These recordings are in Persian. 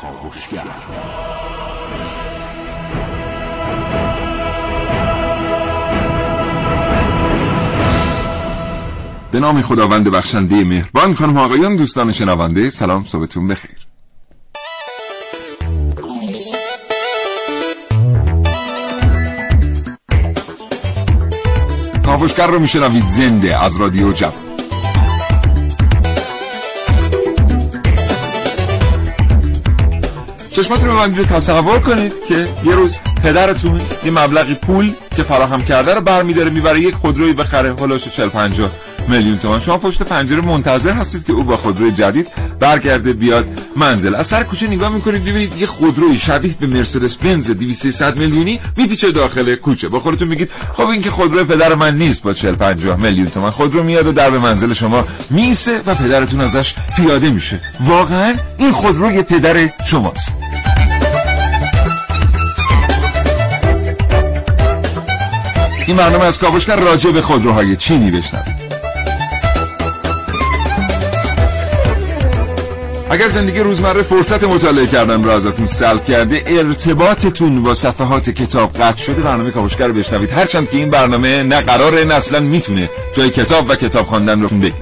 کاوشگر به نام خداوند بخشنده مهربان خانم آقایان دوستان شنونده سلام صبحتون بخیر. کاوشگر رو میشنوید زنده از رادیو جوان. چشماتون رو ببندید تصور کنید که یه روز پدرتون یه مبلغی پول که فراهم کرده رو برمیداره می‌بره یک خودروی بخره هلوش 40 50 میلیون تومان. شما پشت پنجره منتظر هستید که او با خودروی جدید برگرده بیاد منزل. از سر کوچه نگاه می‌کنید ببینید یه خودروی شبیه به مرسدس بنز 200 میلیونی میپیچه داخل کوچه. با خودتون میگید خب این که خودروی پدر من نیست با 40 50 میلیون تومان. خودرو میاد و در به منزل شما میسه و پدرتون ازش پیاده میشه. واقعا این خودروی پدر شماست. این برنامه از کاوشگر راجع به خودروهای چینی بشنوید. اگر زندگی روزمره فرصت مطالعه کردن را ازتون سلب کرده ارتباطتون با صفحات کتاب قطع شده برنامه کاوشگر رو بشنوید. هرچند که این برنامه نه قراره نه اصلا می‌تونه جای کتاب و کتاب خواندن رو بگیره.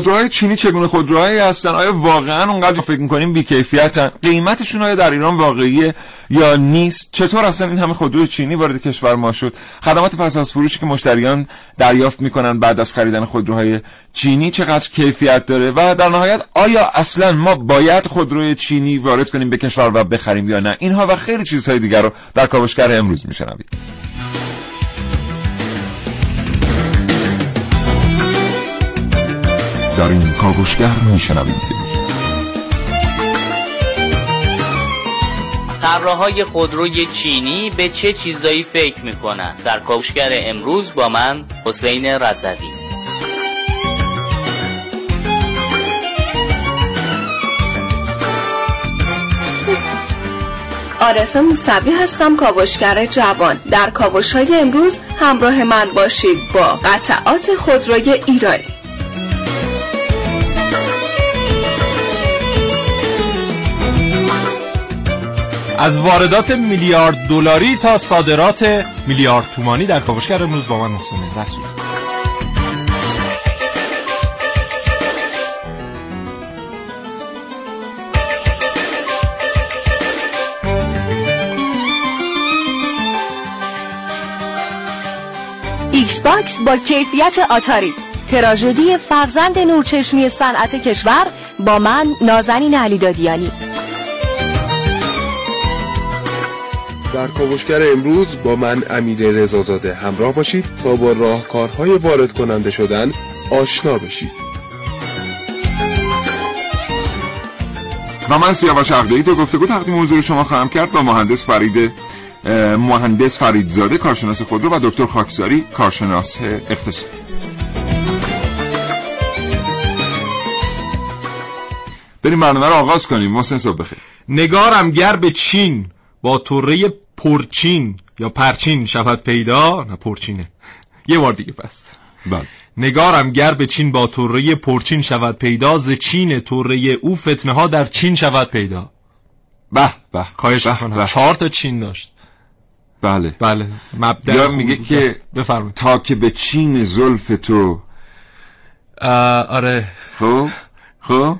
خودروهای چینی چگونه خودروهایی هستن؟ آیا واقعا اونقدر فکر می‌کنیم بیکیفیتن؟ قیمتشون آیا در ایران واقعیه یا نیست؟ چطور اصلا این همه خودروی چینی وارد کشور ما شد؟ خدمات پس از فروشی که مشتریان دریافت می‌کنن بعد از خریدن خودروهای چینی چقدر کیفیت داره و در نهایت آیا اصلا ما باید خودروی چینی وارد کنیم به کشور و بخریم یا نه؟ اینها و خیلی چیزهای دیگر رو در کاوشگر امروز میشنوید. در این کاوشگر میشنوید. طراحهای خودروی چینی به چه چیزایی فکر می‌کنن در کاوشگر امروز با من حسین رضوی. عارف موسوی هستم کاوشگر جوان. در کاوش های امروز همراه من باشید با قطعات خودروی ایرانی. از واردات میلیارد دلاری تا صادرات میلیارد تومانی در کاوشگر امروز با من محسن رسول. Xbox با کیفیت آتاری. تراژدی فرزند نورچشمی صنعت کشور با من نازنین علیدادیانی. در کاوشگر امروز با من امیر رضازاده همراه باشید تا با راهکارهای وارد کننده شدن آشنا بشید. و من سیاوش عقدایی تو گفتگو تقدیم حضور شما خواهم کرد با مهندس فرید مهندس فریدزاده کارشناس خودرو و دکتر خاکساری کارشناس اقتصادی بریم برنامه رو آغاز کنیم. محسن صبح بخیر. نگارم گر به چین. با طره پرچین یا پرچین شود پیدا؟ نه پرچینه. یه بار دیگه پس بله. نگارم گر به چین با طره پرچین شود پیدا ز چین طره او فتنه ها در چین شود پیدا. به به خواهش می‌کنم. چهار تا چین داشت. بله. بله. مبدأ یا میگه. که بفرمایید. تا که به چین زلف تو آره. خب؟ خب؟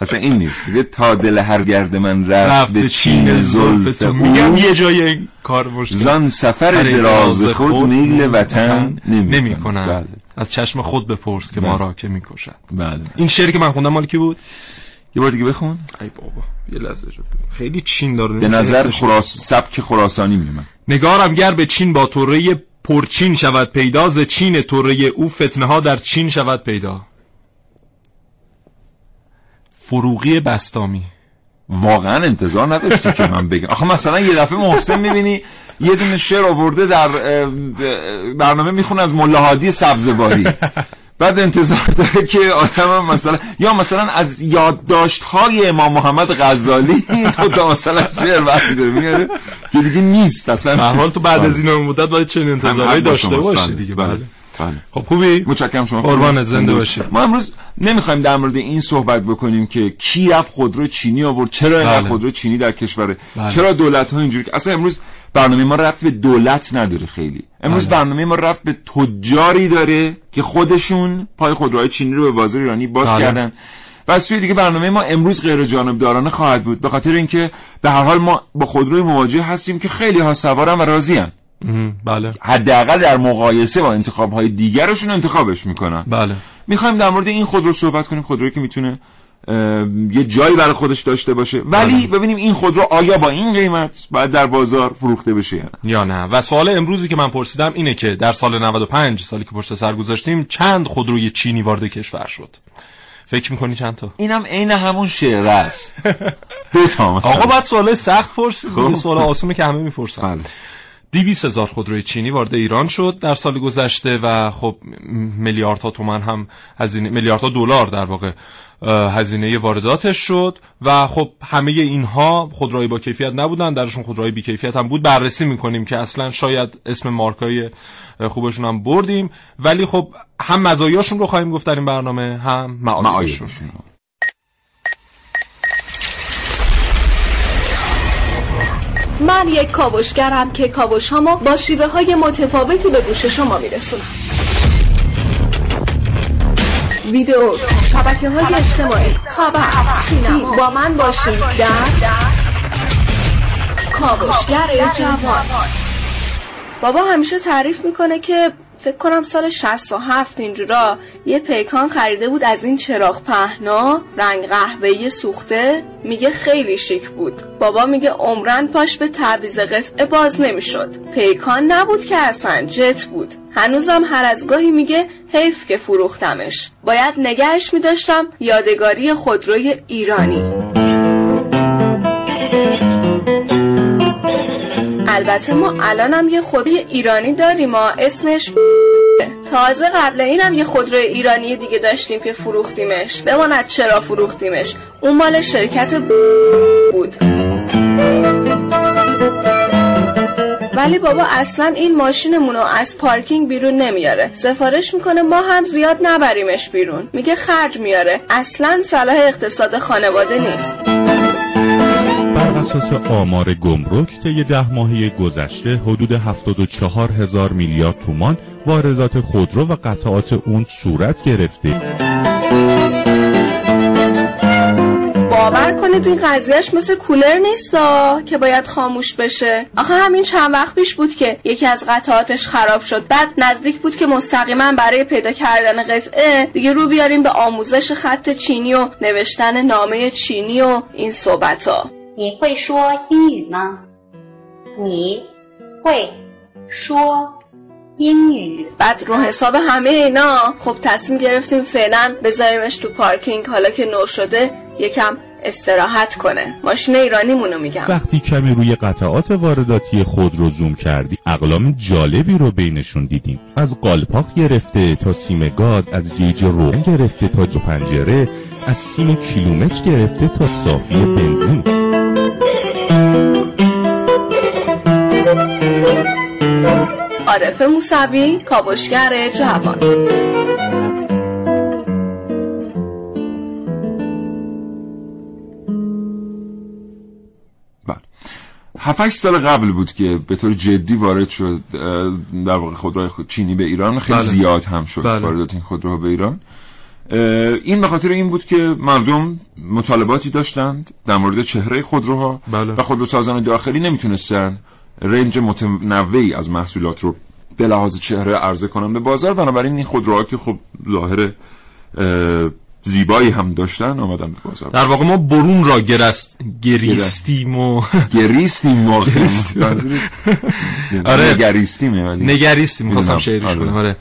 اصلا این نیست. میگه تا دل هر گرد من رفت رفت به چین زلف تو. میگم یه جای کار مشکل زان سفر دراز خود میل وطن نمی, کنن بله. از چشم خود بپرس که بله. ما را که می‌کشن بله. این شعری که من خوندم مال کی بود؟ یه بار دیگه بخون. ای بابا یه لحظه شده خیلی چین داره به نظر خراس سبک خراسانی میومد نگارم گر به چین با طره پرچین شود پیدا ز چین طره او فتنه ها در چین شود پیدا. فروغی بستامی. واقعا انتظار نداشتی که من بگم. آخه مثلا یه دفعه محسن می‌بینی یه دونه شعر آورده در برنامه می‌خونه از ملاحادی سبزواری. بعد انتظار داره که آدم مثلا یا مثلا از یادداشت های امام محمد غزالی تو تا مثلا شعر وقتی داره میاره که دیگه نیست اصلا. حال تو بعد بله. از این مدت باید چنین انتظاری داشته. باشی بله، دیگه. بله. خب خوبی؟ متشکرم شما. قربانت زنده باشید. ما امروز نمی‌خوایم در مورد این صحبت بکنیم که کی رفت خودرو چینی آورد. چرا اینقدر بله. خودرو چینی در کشوره بله. چرا دولت ها اینجوری؟ اصلا امروز برنامه ما رفت به دولت نداره خیلی. امروز بله. برنامه ما رفت به تجاری داره که خودشون پای خودروهای چینی رو به بازار ایرانی باز بله. کردن. و از سوی دیگه برنامه ما امروز غیر جانبدارانه خواهد بود. به خاطر اینکه به هر حال ما با خودروی مواجه هستیم که خیلی ها سوارن و مهم. بله. حداقل در مقایسه با انتخاب های دیگرشون انتخابش می‌کنن. بله. می‌خوایم در مورد این خودرو صحبت کنیم خودرویی که می‌تونه یه جایی برای خودش داشته باشه. ولی ببینیم این خودرو آیا با این قیمت باید در بازار فروخته بشه یا نه؟ یا نه. و سوال امروزی که من پرسیدم اینه که در سال 95 سالی که پشت سر گذاشتیم چند خودروی چینی وارد کشور شد؟ فکر می‌کنی چند تا؟ اینم عین همون شعر است. دو تا. آقا باید سوال سخت پرسید خب. سوال آسونه که همه می‌پرسن. بله. دیویس هزار خودروی چینی وارد ایران شد در سال گذشته و خب میلیاردها تومن هم هزینه میلیاردها دلار در واقع هزینه وارداتش شد و خب همه اینها خودروهای با کیفیت نبودن درشون خودروهای بی کیفیت هم بود. بررسی می‌کنیم که اصلا شاید اسم مارکای خوبشون هم بردیم. ولی خب هم مزایاشون رو خواهیم گفت در این برنامه هم معایبشون من یک کاوشگرم که کاوش هامو با شیوه های متفاوتی به گوش شما میرسونم. ویدیو شبکه های اجتماعی خبر سینما. با من باشید در کاوشگر جوان. بابا همیشه تعریف می‌کنه که فکر کنم سال 67 اینجورا یه پیکان خریده بود از این چراغ پهنا رنگ قهوه‌ای سوخته. میگه خیلی شیک بود. بابا میگه عمرن پاش به تعویض قطعه باز نمی‌شد. پیکان نبود که اصلا جت بود. هنوزم هر از گاهی میگه حیف که فروختمش. باید نگهش میداشتم یادگاری خودروی ایرانی. البته ما الانم یه خودروی ایرانی داریم ما اسمش تازه قبل اینم یه خودروی ایرانی دیگه داشتیم که فروختیمش. بماند چرا فروختیمش. اون مال شرکت بود. ولی بابا اصلا این ماشینمونو از پارکینگ بیرون نمیاره. سفارش می‌کنه ما هم زیاد نبریمش بیرون. میگه خرج میاره. اصلا صلاح اقتصاد خانواده نیست. اساس آمار گمرک طی ده ماهه گذشته حدود 74 هزار میلیارد تومان واردات خودرو و قطعات اون صورت گرفته. باور کنید این قضیهش مثل کولر نیستا که باید خاموش بشه. آخه همین چند وقت پیش بود که یکی از قطعاتش خراب شد. بعد نزدیک بود که مستقیما برای پیدا کردن قطعه دیگه رو بیاریم به آموزش خط چینی و نوشتن نامه چینی و این صحبت ها 你会说英语吗？你会说英语 بعد رو حساب همه اینا خب تصمیم گرفتیم فعلا بذاریمش تو پارکینگ حالا که نو شده یکم استراحت کنه ماشین ایرانیمونو میگم وقتی کمی روی قطعات وارداتی خود رو زوم کردی اقلام جالبی رو بینشون دیدیم از قالپاق گرفته تا سیم گاز از گیج روغن گرفته تا جو پنجره از سیم کیلومتر گرفته تا صافی بنزین عارف موسوی کاوشگر جوان بله 7 سال قبل بود که به طور جدی وارد شد در واقع خودروی خود چینی به ایران خیلی بله. زیاد هم شد بله. واردات این خودروها به ایران این به خاطر این بود که مردم مطالباتی داشتند در مورد چهره خودروها بله. و خودروسازان داخلی نمی‌تونستن رنج متنوعی از محصولات رو به لحاظ چهره عرضه کنن به بازار. بنابراین این خودروها که خب ظاهر اه، زیبایی هم داشتن آمدن به بازار. در واقع ما برون را گرست گریستیم و گریستیم ما منظور- آره. نگریستیمه ولی. نگریستیم می‌دونم. شعرش آره. کنم. آره.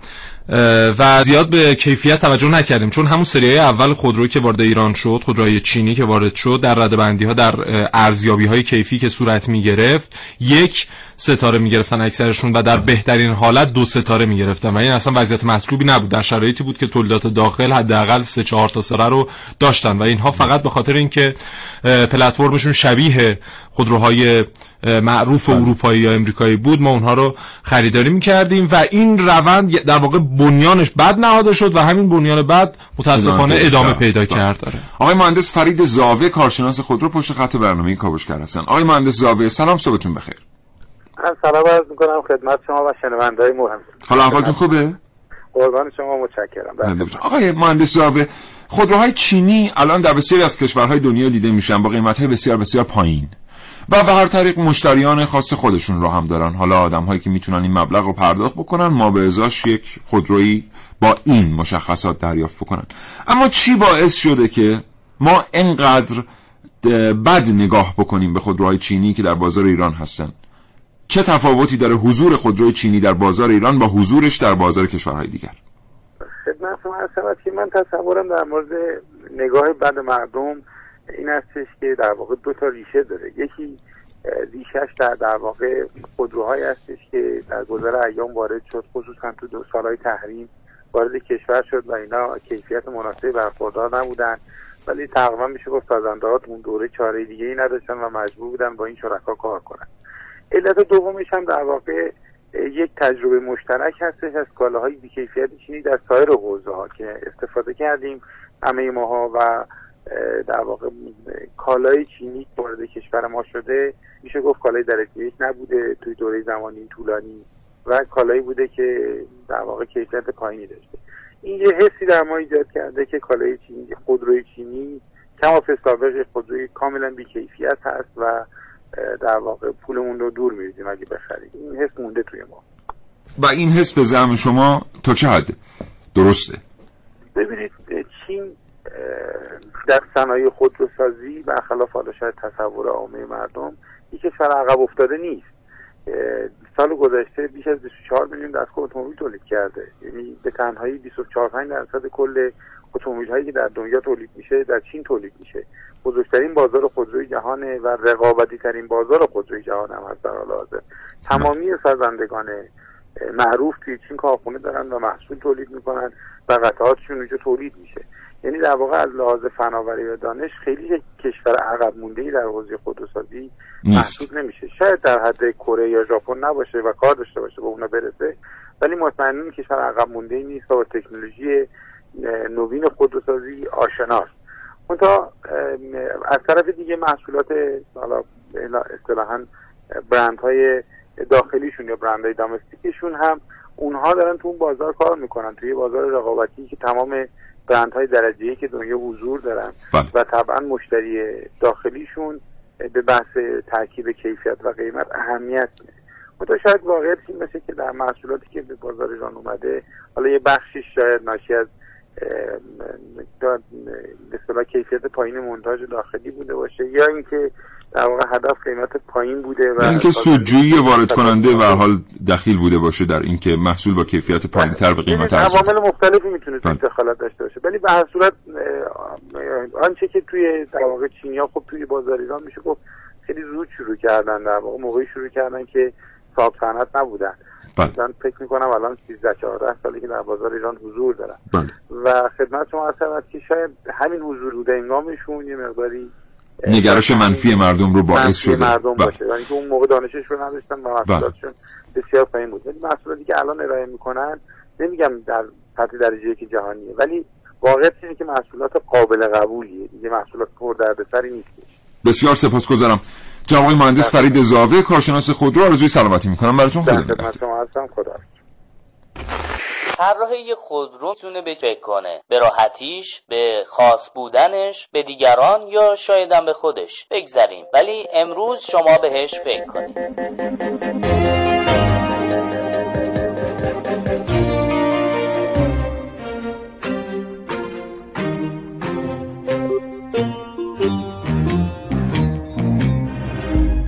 و زیاد به کیفیت توجه نکردیم. چون همون سریای اول خودرویی که وارد ایران شد خودروی چینی که وارد شد در رده بندی ها در ارزیابی های کیفی که صورت می گرفت یک ستاره می‌گرفتن اکثرشون و در بهترین حالت دو ستاره می‌گرفتن و این اصلا وضعیت مطلوبی نبود. در شرایطی بود که تولیدات داخل حداقل سه چهار تا سره رو داشتن و اینها فقط به خاطر اینکه پلتفرمشون شبیه خودروهای معروف بله. اروپایی یا امریکایی بود. ما اونها رو خریداری می‌کردیم و این روند در واقع بنیانش بد نهاده شد و همین بنیان بد متاسفانه ادامه پیدا پیدا کرد. کرد. داره آقای مهندس فرید زاوه کارشناس خودرو پشت خط برنامه کاوشگر هستن. آقای مهندس زاوه سلام صبحتون بخیر. من سلام عرض می‌کنم خدمت شما و شنوندهای مهم. حالا احوالتون خوبه؟ قربان شما متشکرم. بله. آقای مهندس زاوه خودروهای چینی الان در بسیاری از کشورهای دنیا دیده میشن با قیمتهای بسیار بسیار پایین. و به هر طریق مشتریان خاص خودشون رو هم دارن. حالا آدم هایی که می‌تونن این مبلغ رو پرداخت بکنن ما به ازاش یک خودرویی با این مشخصات دریافت بکنن. اما چی باعث شده که ما انقدر بد نگاه بکنیم به خودروهای چینی که در بازار ایران هستن؟ چه تفاوتی داره حضور خودروی چینی در بازار ایران با حضورش در بازار کشورهای دیگر؟ خدمت شما عرض که من تصورم در مورد نگاه بد مردم این هستش که در واقع دو تا ریشه داره. یکی ریشهش در در واقع خودروهایی هستش که در گذر ایام وارد شد خصوصا تو دو سالهای تحریم وارد کشور شد و اینا کیفیت مناسبی برخوردار نبودن. ولی تقریبا میشه گفت سازندهات اون دوره چاره دیگه ای نداشتن و مجبور بودن با این شرکا کار کنن. علت دومش هم در واقع یک تجربه مشترک هستش از کالاهای بیکیفیت چینی در سایر حوزه ها که استفاده کردیم. همه ماها و در واقع کالای چینی وارد کشور ما شده. میشه گفت کالای درجه یک نبوده توی دوره زمانی طولانی و کالایی بوده که در واقع کیفیت پایینی داشته. این یه حسی در ما ایجاد کرده که کالای چینی خودروی چینی کما سابق خودروی کاملا بیکیفیت هست و در واقع پولمون رو دور میریزیم اگه بخریم. این حس مونده توی ما. و این حس به زعم شما تا چه حد درسته؟ ببینید چین در صنایع خودروسازی برخلاف حالا شاید تصور عامه مردم یک کشور عقب افتاده نیست. سال گذشته بیش از 24 میلیون دستگاه اتومبیل تولید کرده. یعنی به تنهایی 24 5 درصد کل اتومبیل هایی که در دنیا تولید میشه در چین تولید میشه. بزرگترین بازار خودروی جهانه و رقابتی ترین بازار خودروی جهان هم هست در حال حاضر. تمامی سازندگان معروف توی چین کارخونه دارن و محصول تولید می‌کنن و قطعاتشون اونجا تولید میشه. یعنی در واقع از لحاظ فناوری و دانش خیلی کشور عقب مونده ای در حوزه خودروسازی. محسوب نمیشه. شاید در حد کره یا ژاپن نباشه و کار داشته باشه به اونا برسه ولی مطمئنا کشور عقب مونده ای نیست و با تکنولوژی نوین خودروسازی آشناست. اه، از طرف دیگه محصولات حالا اصطلاحا برندهای داخلیشون یا برندهای دامستیکشون هم اونها دارن تو اون بازار کار می‌کنن توی بازار رقابتی که تمام برندهای درجه که دنیا حضور دارن بله. و طبعا مشتری داخلیشون به بحث ترکیب کیفیت و قیمت اهمیت میده منتها شاید واقعیت این باشه که در محصولاتی که به بازار ایران اومده حالا یه بخشیش شاید ناشی از به اصطلاح کیفیت پایین منتاج داخلی بوده باشه یا اینکه در واقع هدف قیمت پایین بوده و اینکه سودجویی وارد کننده و حال دخیل بوده باشه در اینکه محصول با کیفیت پایین تر به قیمت ارزون عوامل مختلفی می‌تونه بله. دخالت داشته باشه ولی به هر صورت آنچه که توی در واقع چینیا خب توی بازار ایران میشه گفت خیلی زود شروع کردن در واقع موقعی شروع کردن که صاحب صنعت نبودن بله. من فکر می‌کنم الان 13 14 سالی که در بازار ایران حضور دارن بله. و خدمت شما عرض که شاید همین حضور بوده انگامشون یه مقداری نگرش منفی مردم رو باعث شده. مردم بله. باشه. یعنی که اون موقع دانشش رو نداشتن و محصولاتشون بسیار پایین بود. ولی محصولاتی که الان ارائه می‌کنن نمیگم در سطح درجه که جهانیه ولی واقعیت اینه که محصولات قابل قبولیه. دیگه محصولات پر دردسری نیستش. بسیار سپاسگزارم. جناب آقای مهندس فرید زاوه کارشناس خودرو آرزوی سلامتی می‌کنم. براتون در خدا نگهدار یه خودرو می‌تونه به فکر کنه؟ به راحتیش به خاص بودنش به دیگران یا شایدم به خودش؟ بگذریم. ولی امروز شما بهش فکر کنید.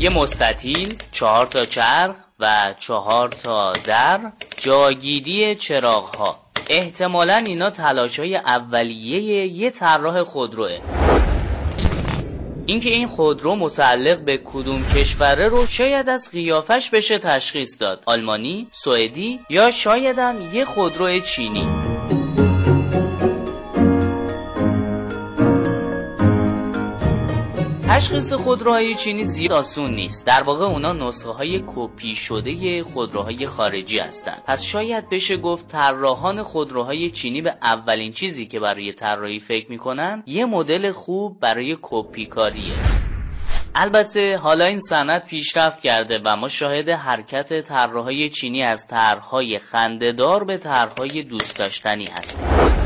یه مستطیل چهار تا چرخ و چهار تا در جاگیری چراغ ها احتمالا اینا تلاش های اولیه یه طراح خودروه. اینکه این خودرو متعلق به کدوم کشوره رو شاید از قیافش بشه تشخیص داد. آلمانی، سوئدی یا شاید هم یه خودرو چینی. تشخیص خودروهای چینی زیاد آسون نیست. در واقع اونا نسخه های کپی شده خودروهای خارجی هستند پس شاید بشه گفت طراحان خودروهای چینی به اولین چیزی که برای طراحی فکر می‌کنن یه مدل خوب برای کپی کاریه البته حالا این صنعت پیشرفت کرده و ما شاهد حرکت طراحهای چینی از طرحهای خندهدار به طرحهای دوست داشتنی هستیم.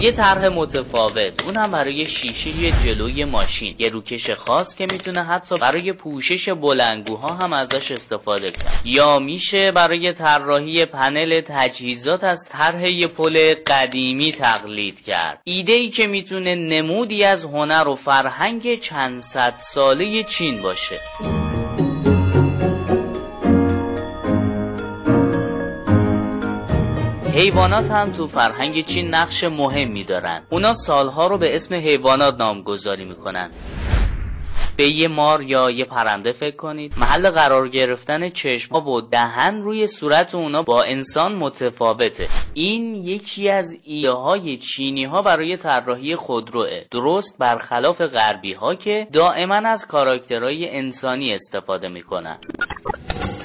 یه طرح متفاوت. اون برای شیشه جلوی ماشین. یه روکش خاص که می‌تونه حتی برای پوشش بلنگوها هم ازش استفاده کرد یا میشه برای طراحی پنل تجهیزات از طرح یه پل قدیمی تقلید کرد. ایده ای که می‌تونه نمودی از هنر و فرهنگ چند صد ساله چین باشه. حیوانات هم تو فرهنگ چین نقش مهمی دارن. اونا سالها رو به اسم حیوانات نامگذاری می‌کنن. به یه مار یا یه پرنده فکر کنید. محل قرار گرفتن چشم و دهن روی صورت اونا با انسان متفاوته. این یکی از ایده های چینی ها برای طراحی خودروه. درست برخلاف غربی ها که دائما از کاراکترهای انسانی استفاده می‌کنن.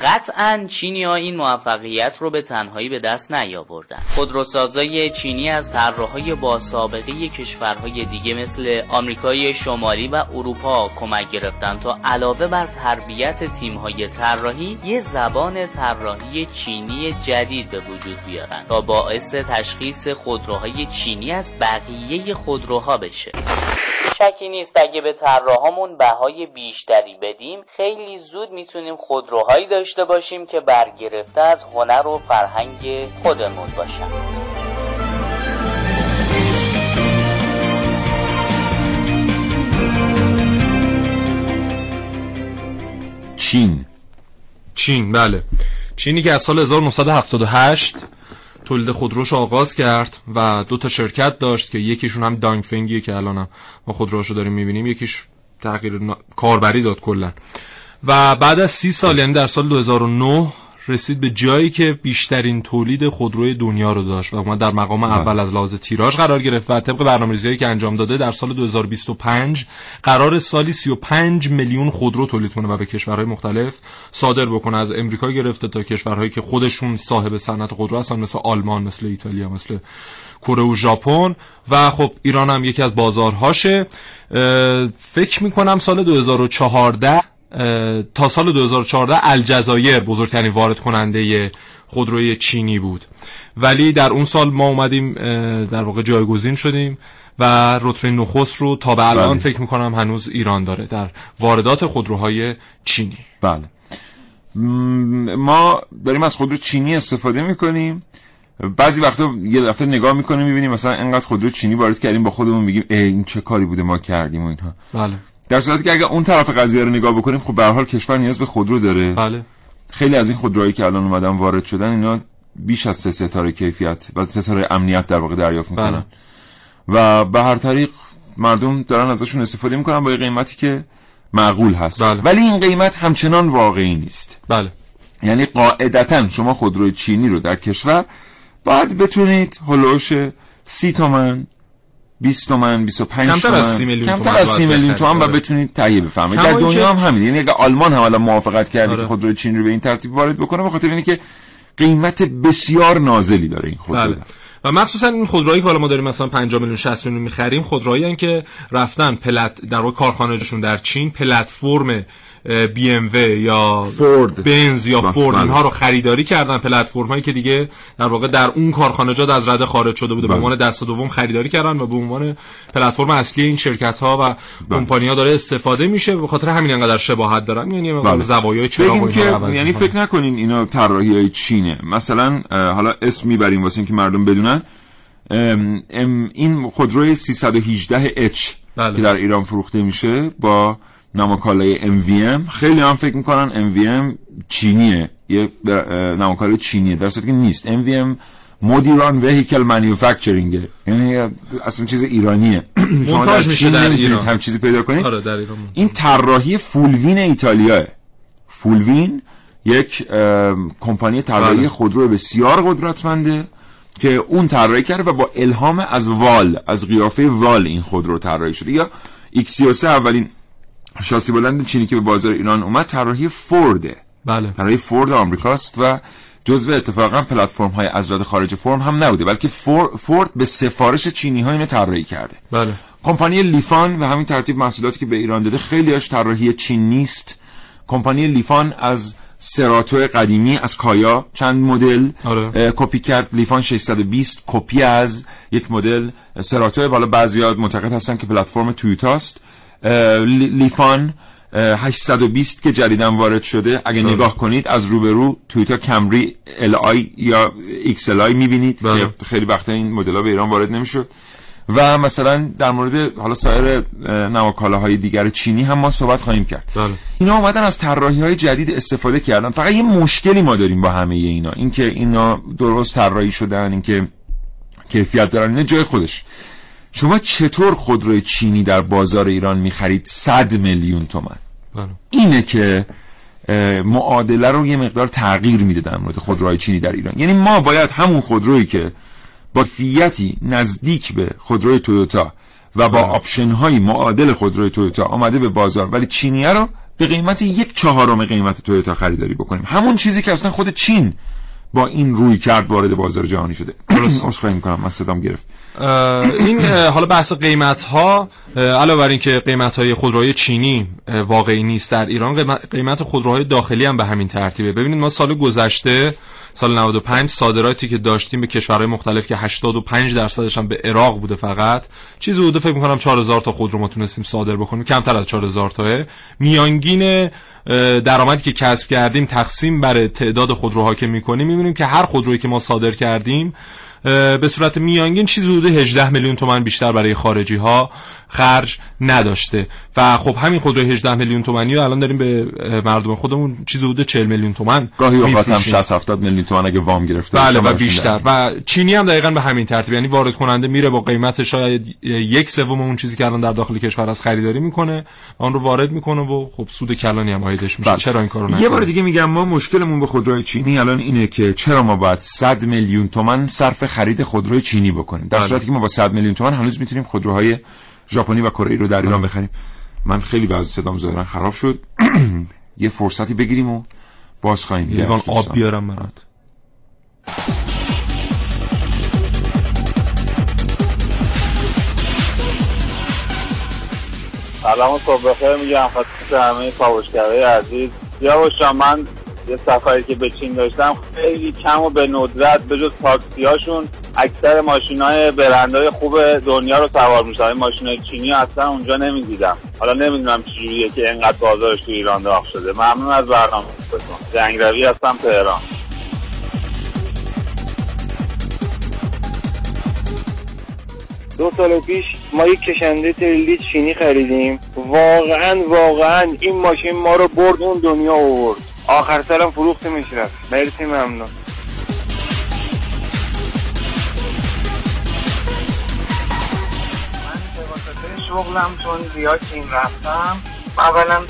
قطعا چینی ها این موفقیت رو به تنهایی به دست نیاوردن. خودروسازای چینی از طراحهای با سابقه کشورهای دیگه مثل آمریکای شمالی و اروپا کمک گرفتن تا علاوه بر تربیت تیمهای طراحی یه زبان طراحی چینی جدید به وجود بیارن تا باعث تشخیص خودروهای چینی از بقیه خودروها بشه. شکی نیست اگه به طراحامون بهای بیشتری بدیم خیلی زود می‌تونیم خودروهایی داشته باشیم که برگرفته از هنر و فرهنگ خودمون باشن. چین. چین بله. چینی که از سال 1978 تولید خودروش آغاز کرد و دو تا شرکت داشت که یکیشون هم دانگفنگیه که الان هم ما خودروشو داریم می‌بینیم یکیش تغییر کاربری داد کلا. و بعد از سی سال یعنی در سال 2009 رسید به جایی که بیشترین تولید خودروی دنیا رو داشت و اومد در مقام بله. اول از لحاظ تیراژ قرار گرفت و طبق برنامه‌ریزی که انجام داده در سال 2025 قرار سالی 35 میلیون خودرو تولید کنه و به کشورهای مختلف صادر بکنه. از امریکا گرفته تا کشورهایی که خودشون صاحب صنعت خودرو هستن مثل آلمان مثل ایتالیا مثل کره و ژاپن. و خب ایران هم یکی از بازارهاشه. فکر می‌کنم سال 2014 تا سال 2014 الجزایر بزرگترین وارد کننده خودروی چینی بود. ولی در اون سال ما اومدیم در واقع جایگزین شدیم و رتبه نخست رو تا به الان بله. فکر می‌کنم هنوز ایران داره در واردات خودروهای چینی. بله. ما داریم از خودرو چینی استفاده می‌کنیم. بعضی وقتا یه دفعه نگاه می‌کنیم می‌بینیم مثلا انقدر خودرو چینی وارد کردیم با خودمون میگیم این چه کاری بوده ما کردیم و اینها. بله. در صورتی که اگر اون طرف قضیه رو نگاه بکنیم خب به حال کشور نیاز به خودرو داره. بله. خیلی از این خودروهایی که الان اومدن وارد شدن اینا بیش از سه ستاره کیفیت و سه ستاره امنیت در واقع دریافت می‌کنن. بله. و به هر طریق مردم دارن ازشون استفاده می‌کنن با قیمتی که معقول هست. بله. ولی این قیمت همچنان واقعی نیست. بله. یعنی قاعدتا شما خودروی چینی رو در کشور باید بتونید هلوش سی تومن 20 تومن 25 تومن کمتر از 30 میلیون کمتر از 30 میلیون تومن و بتونید تهیه بفرمایید. در دنیا هم همین یعنی اگه آلمان هم الان موافقت کرده آره. که خودروی چین رو به این ترتیب وارد بکنه به خاطر اینه که قیمت بسیار نازلی داره این خودرو. بله. و مخصوصا این خودروهایی که حالا ما داریم مثلا 50 میلیون 60 میلیون می‌خریم خودروهایی که رفتن پلت در واقع کارخانه‌شون در چین پلتفرم بی ام و یا فورد بنز یا فورد بله. اینها رو خریداری کردن پلتفرم هایی که دیگه در واقع در اون کارخانجات از رده خارج شده بوده به بله. عنوان دست دوم خریداری کردن و به عنوان پلتفرم اصلی این شرکت ها و بله. کمپانی ها داره استفاده میشه به خاطر همین انقدر شباهت دارن یعنی بله. زوایای چراغ که یعنی فکر نکنین اینا طراحی های چینه مثلا حالا اسم می‌بریم واسه اینکه مردم بدونن این خودروی 318 H بله. که در ایران فروخته میشه با نماکالای MVM خیلی هم فکر می‌کنن MVM چینیه. یه نماکالای چینیه. در که نیست. MVM مدیران وهیکل مانیفکچرینگه یعنی اصلا چیز ایرانیه. شما میشه چین در ایران. هم چیزی پیدا کنید. آره در ایران این طراحی فولوین ایتالیاه. فولوین یک کمپانی طراحی بله. خودرو بسیار قدرتمنده که اون طراحی کرده و با الهام از وال از قیافه وال این خودرو طراحی شده. یا XC3 اولین شاسی بلند چینی که به بازار ایران اومد طراحی فورده بله. طراحی فورد آمریکاست و جزو اتفاقا پلتفرم های از خارج فرم هم نبوده بلکه فور- فورد به سفارش چینی ها اینو طراحی کرده. بله. کمپانی لیفان و همین ترتیب محصولاتی که به ایران داده خیلی هاش طراحی چین نیست. کمپانی لیفان از سراتو قدیمی از کایا چند مدل آره. کپی کرد. لیفان 620 کپی از یک مدل سراتو. بالا بعضیا معتقد هستن که پلتفرم تویوتاست لیفان اه، 820 که جدیداً وارد شده. اگه نگاه کنید از روبرو تویوتا کمری LI یا XLI می‌بینید بله. که خیلی وقتا این مدل ها به ایران وارد نمی‌شد. و مثلا در مورد حالا سایر نواکالاهای دیگر چینی هم ما صحبت خواهیم کرد. بله. اینا اومدن از طراحی های جدید استفاده کردن. فقط یه مشکلی ما داریم با همه اینا. اینکه اینا درست طراحی شدن اینکه کیفیت دارن اینا جای خودش. شما چطور خودروی چینی در بازار ایران می‌خرید 100 میلیون تومن بله. اینه که معادله رو یه مقدار تغییر میده در مورد خودروهای چینی در ایران. یعنی ما باید همون خودرویی که با فیتی نزدیک به خودروی تویوتا و با آپشن های معادل خودروی تویوتا آمده به بازار ولی چینیه رو به قیمت یک چهارم قیمت تویوتا خریداری بکنیم. همون چیزی که اصلا خود چین با این رویکرد وارد بازار جهانی شده. عذرخواهی می‌کنم من صدام گرفت. این حالا بحث قیمت ها علاوه بر اینکه قیمت های خودروهای چینی واقعی نیست در ایران قیمت- قیمت خودروهای داخلی هم به همین ترتیبه. ببینید ما سال گذشته سال 95 صادراتی که داشتیم به کشورهای مختلف که 85 درصدش هم به عراق بوده فقط چیزی بوده فکر می‌کنم 4000 تا خودرو ما تونستیم صادر بکنیم. کمتر از 4000 تاه میانگین درآمدی که کسب کردیم تقسیم بر تعداد خودروها که می‌کنیم. می‌بینیم که هر خودرویی که ما صادر کردیم به صورت میانگین چیزی حدود 18 میلیون تومن بیشتر برای خارجی ها خرج نداشته. و خب همین خودروی 18 میلیون تومانی رو الان داریم به مردم خودمون چیزی حدود 40 میلیون تومن گاهی اوقات هم می‌فروشیم. 60 70 میلیون تومان اگه وام گرفته بله و بیشتر. و چینی هم دقیقا به همین ترتیب. یعنی وارد کننده میره با قیمت شاید یک سوم اون چیزی که الان در داخل کشور از خریداری می‌کنه. آن رو وارد می‌کنه و خب سود کلانی هم عایدش میشه. بله. چرا این کارو یه نکنه؟ بار دیگه میگم ما مشکلمون به خودروی چینی الان اینه که چرا ما باید 100 میلیون تومن صرف خرید خودروی چینی بکنیم. در بله. صورتی که ما با 100 میلیون تومن هنوز می‌تونیم خودروهای ژاپنی و کره رو در ایران بخریم. من خیلی وضع صدام ظاهرا خراب شد. یه فرصتی بگیریم و باز خواهیم یه لیوان آب. بیارم برات. سلام و صبح بخیر میگم خدمت همه کاوشگرای عزیز. یا باشم من یه سفری که به چین داشتم خیلی کم و به ندرت به جز تاکسی هاشون اکثر ماشین های برندهای خوب دنیا رو سوار میشن این ماشین های چینی اصلا اونجا نمی‌دیدم. حالا نمی‌دونم چجوریه که اینقدر بازارش تو ایران داغ شده. ممنون از برنامه جنگ روی هستم تهران. دو سال پیش ما یک کشنده تریلی چینی خریدیم. واقعا واقعا این ماشین ما رو برد اون دنیا آورد آخر سرم فروختیمش رفت. مرسی ممنون. شغلم چون زیاد چین رفتم. اولا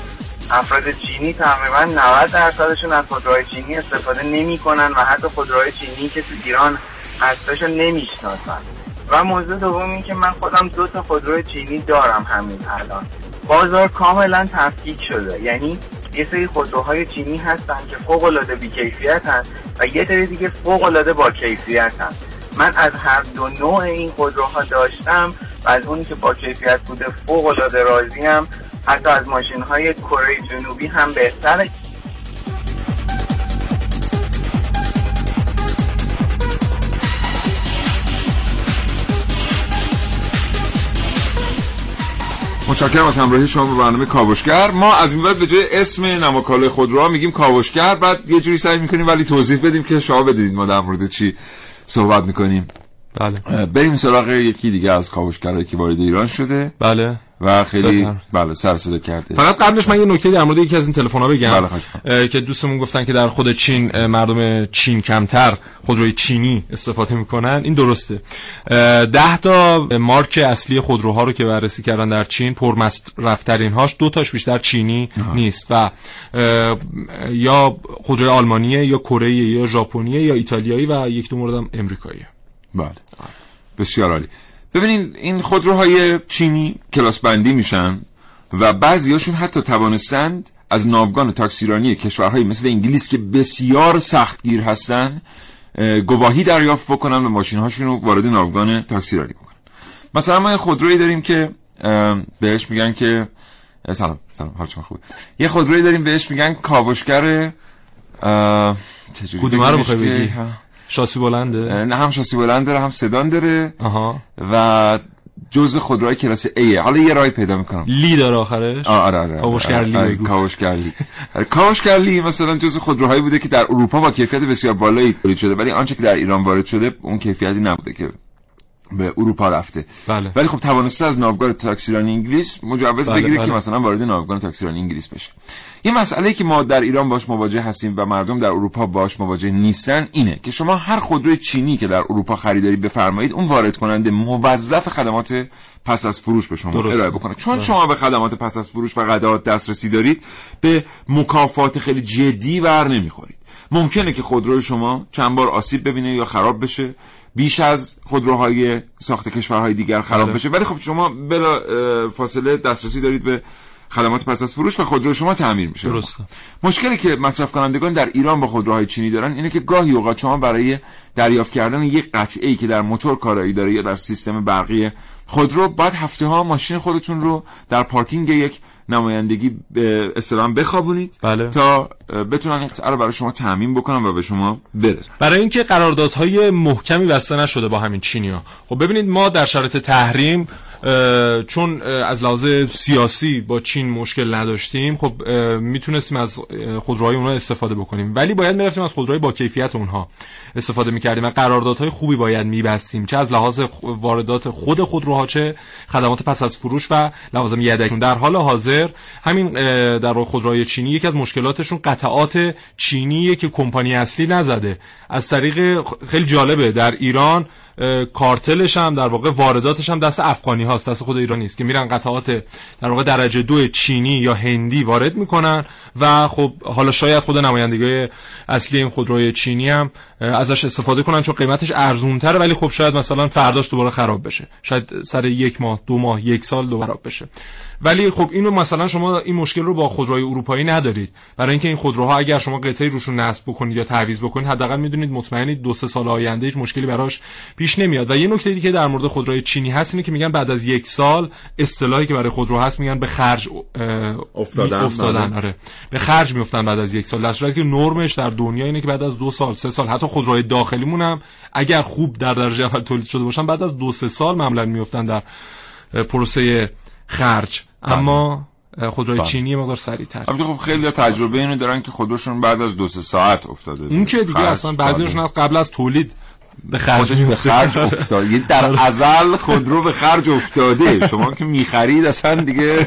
افراد چینی تقریبا 90 درصدشون از خودروهای چینی استفاده نمی‌کنن و حتی خودروهای چینی که تو ایران هستشو نمی‌شناسن. و موضوع دوم این که من خودم دو تا خودروی چینی دارم همین الان. بازار کاملا تفکیک شده. یعنی یه سری خودروهای چینی هستن که فوق العاده بیکیفیت هست و یه سری دیگه فوق العاده با کیفیت هست. من از هر دو نوع این خودروها داشتم و از اونی که با کیفیت بوده فوق العاده راضیم. حتی از ماشین های کره جنوبی هم بهتره. متشکرم از همراهی شما به برنامه کاوشگر. ما از این بعد به جای اسم نماکاله خودروها میگیم کاوشگر. بعد یه جوری سعی می‌کنیم ولی توضیح بدیم که شما بدونید ما در مورد چی صحبت می‌کنیم. بله. بریم سراغ یکی دیگه از کاوشگرایی که وارد ایران شده. بله. و خیلی. بله سر صدا کرده فقط قبلش من یه نکته در مورد یکی از این تلفن‌ها بگم. بله، که دوستمون گفتن که در خود چین مردم چین کمتر خودروی چینی استفاده می‌کنن. این درسته. ده تا مارک اصلی خودروها رو که بررسی کردن در چین پرمصرفترین هاش دو تاش بیشتر چینی نیست و یا خودروی آلمانیه یا کره یا ژاپنیه یا ایتالیایی و یک دو موردم امریکاییه. بله. بسیار عالی. ببینید این خودروهای چینی کلاس بندی میشن و بعضیاشون حتی توانستند از ناوگان تاکسیرانی کشورهای مثل انگلیس که بسیار سختگیر هستن اه، گواهی دریافت بکنن و ماشین هاشون رو وارد ناوگان تاکسیرانی بکنن. مثلا ما یه خودرویی داریم که بهش میگن که سلام سلام حال شما خوبه. یه خودرویی داریم بهش میگن کاوشگر چجوری کدومه رو بگی؟ شاسی بلنده؟ نه هم شاسی بلند داره هم سدان داره. آها. و جزء خودروهای کلاس ایه حالا یه رای پیدا می‌کنم. لی داره آخرش؟ آره آره کاوشگر لی آره، بگو. کاوشگر لی آره، کاوشگر لی مثلا جزء خودروهایی بوده که در اروپا با کیفیت بسیار بالایی تولید شده ولی آنچه که در ایران وارد شده اون کیفیتی نبوده که به اروپا رفته. بله. ولی خب توانسته از ناوگان تاکسیرانی انگلیس مجوز بله، بگیره بله. که مثلا وارد ناوگان تاکسیرانی انگلیس بشه. یه مسئله که ما در ایران باش مواجه هستیم و مردم در اروپا باش مواجه نیستن اینه که شما هر خودروی چینی که در اروپا خریداری بفرمایید اون وارد کننده موظف خدمات پس از فروش به شما درسته. ارائه بکنه چون بله. شما به خدمات پس از فروش و قطعات دسترسی دارید به مکافات خیلی جدی بر نمی‌خورید ممکنه که خودروی شما چند بار آسیب ببینه یا خراب بشه بیش از خودروهای ساخت کشورهای دیگر خراب بله. بشه ولی خب شما بلا فاصله دسترسی دارید به خدمات پس از فروش و خودرو شما تعمیر میشه درسته. مشکلی که مصرف کنندگان در ایران با خودروهای چینی دارن اینه که گاهی اوقات شما برای دریافت کردن یک قطعه ای که در موتور کارایی داره یا در سیستم برقی خودرو باید هفته ها ماشین خودتون رو در پارکینگ یک نمایندگی اصطلاح بخوابونید بله. تا بتونن این قطعه رو برای شما تعمین بکنن و به شما برسن برای اینکه قراردادهای محکمی بسته نشده با همین چینیا خب ببینید ما در شرایط تحریم چون از لحاظ سیاسی با چین مشکل نداشتیم خب می‌تونستیم از خودروهای اونها استفاده بکنیم. ولی باید می‌رفتیم از خودروهای با کیفیت اونها استفاده می‌کردیم و قراردادهای خوبی باید میبستیم چه از لحاظ واردات خود خودروها چه خدمات پس از فروش و لوازم یدک در حال حاضر همین در خودروهای چینی یکی از مشکلاتشون قطعات چینیه که کمپانی اصلی نزده. از طریق خیلی جالبه در ایران کارتلش هم در واقع وارداتش هم دست افغانی هاست دست خود ایران نیست که میرن قطعات در واقع درجه دو چینی یا هندی وارد می‌کنن و خب حالا شاید خود نمایندگی اصلی این خودروی چینی هم ازش استفاده کنن چون قیمتش ارزون تره ولی خب شاید مثلا فرداش دوباره خراب بشه. شاید سر یک ماه دو ماه یک سال دوباره خراب بشه. ولی خب اینو مثلا شما این مشکل رو با خودروهای اروپایی ندارید. برای اینکه این خودروها اگر شما قطعه روشون نصب بکنید یا تعویض بکنید حداقل می‌دونید مطمئنید دو سه سال آینده هیچ مشکلی براش پیش نمیاد. و یه نکته دیگه که در مورد خودروهای چینی هست اینه که میگن بعد از یک سال اصطلاحی که برای خودرو هست میگن به خرج افتادن، افتادن بله. آره. به خرج میفتن بعد از یک سال. در صورتی که نرمش در دنیا اینه که بعد از دو سال سه سال حتی خودروهای داخلیمون هم اگر خوب در درجه اول تولید شده باشن بعد از دو سه سال معمولا میفتن در پروسه خرج. اما اه، خودروی بله. چینی مقدار سریعتر. البته خب خیلی تجربه اینو دارن که خودروشون بعد از دو سه ساعت افتاده. اون که دیگه اصلا بعضیشون داده. از قبل از تولید به خرج به. خرج افتاد یه در ازل خودرو به خرج افتاده شما که می‌خرید اصلا دیگه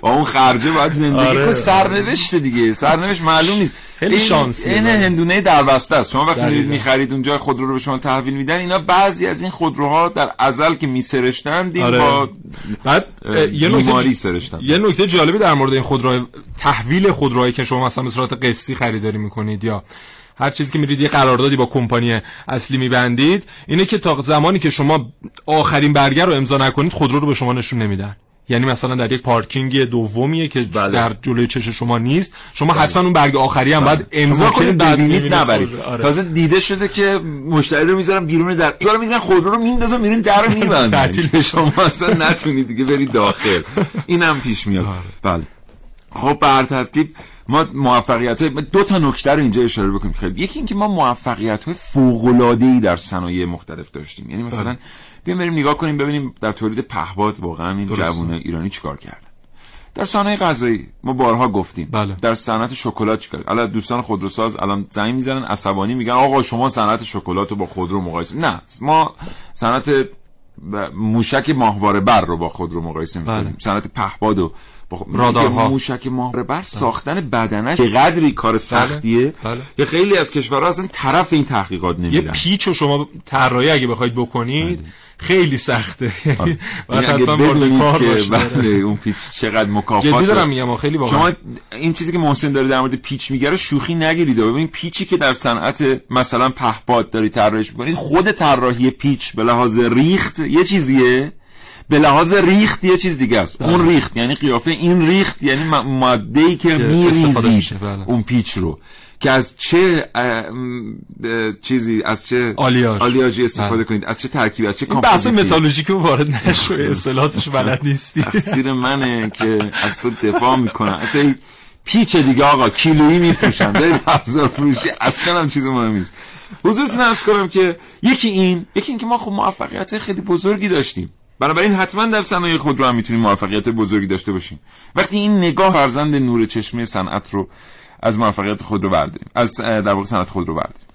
با اون خرجه باید زندگی آره. کنید سرنوشته دیگه سرنوشت معلوم نیست خیلی این- شانسیه، این. هندونه در بسته است شما وقتی. میرید می‌خرید اونجا خودرو رو به شما تحویل میدن اینا بعضی از این خودروها در ازل که میسرشتن دین آره. با بعد یه نکته سرشتن یه نکته جالبی در مورد این خودرو تحویل خودروهایی که شما مثلا به صورت قسطی خریداری می‌کنید یا هر چیزی که میرید یه قراردادی با کمپانی اصلی میبندید. اینه که تا زمانی که شما آخرین برگر رو امضا نکنید خودرو رو به شما نشون نمیدن. یعنی مثلا در یک پارکینگ دومیه که بله. در جلوی چش شما نیست شما حتما اون برگ آخری هم باید امضا کنید بعد نبرید. آره. تازه دیده شده که مشتری رو می‌ذارن بیرون در رو میگن خودرو رو میندازن میرین در رو میبندن. تعطیل شما اصلا نتونید دیگه برید داخل. اینم پیش میاد. بله. خب بر ترتیب ما موفقیت های دو تا نکته رو اینجا اشاره بکنیم خیلی یکی اینکه ما موفقیت های فوق العاده ای در صنایع مختلف داشتیم یعنی مثلا بیایم بریم نگاه کنیم ببینیم در تولید پهپاد واقعا این. جوانای ایرانی چیکار کردن در صنایع غذایی ما بارها گفتیم بله. در صنعت شکلات چیکار الان دوستان خودروساز الان زنگ می‌زنن عصبانی میگن آقا شما صنعت شکلات رو با خودرو مقایسه نه ما صنعت موشک ماهواره بر رو با خود رو مقایسه می‌کنیم بله. صنعت پهپاد و رادارها. موشک ماهواره بر ساختن بدنش به قدری کار سختیه. بله. که خیلی از کشورها اصلا طرف این تحقیقات یه نمیرن پیچ رو شما طراحی اگه بخواید بکنید خیلی سخته. یعنی باید یعنی حتما کار که باشید. بله اون پیچ چقدر مکافات جدی. دارم میگم خیلی واقعا. شما این چیزی که محسن داره در مورد پیچ میگه رو شوخی نگیرید. ببین پیچی که در صنعت مثلا پهپاد داری طراحیش می‌کنید خود طراحی پیچ به لحاظ ریخت یه چیزیه. به لحاظ ریخت یه چیز دیگه است. اون ریخت یعنی قیافه این ریخت یعنی ماده ای که میریزید بله. اون پیچ رو. که از چه اه، م، اه، چیزی از چه آلیاژ. آلیاژی استفاده بله. کنید؟ از چه ترکیبی؟ از چه این بحث کامپوزیتی؟ متالورژیک رو وارد نشو اصطلاحاتش بلد نیستی. تقصیر منه که از تو دفاع می‌کنم. اصلا این پیچ دیگه آقا کیلویی میفروشن برید ابزار فروشی. اصلا هم چیز مهمی نیست. حضورتون عرض کنم که یکی این یکی این که ما خب موفقیت خیلی بزرگی داشتیم. بنابراین حتما در صنایع خودرو هم می‌تونیم موفقیت بزرگی داشته باشیم. وقتی این نگاه فرزند نور چشمه صنعت رو از موفقیت خود رو برداریم از در واقع صنعت خود رو برداریم.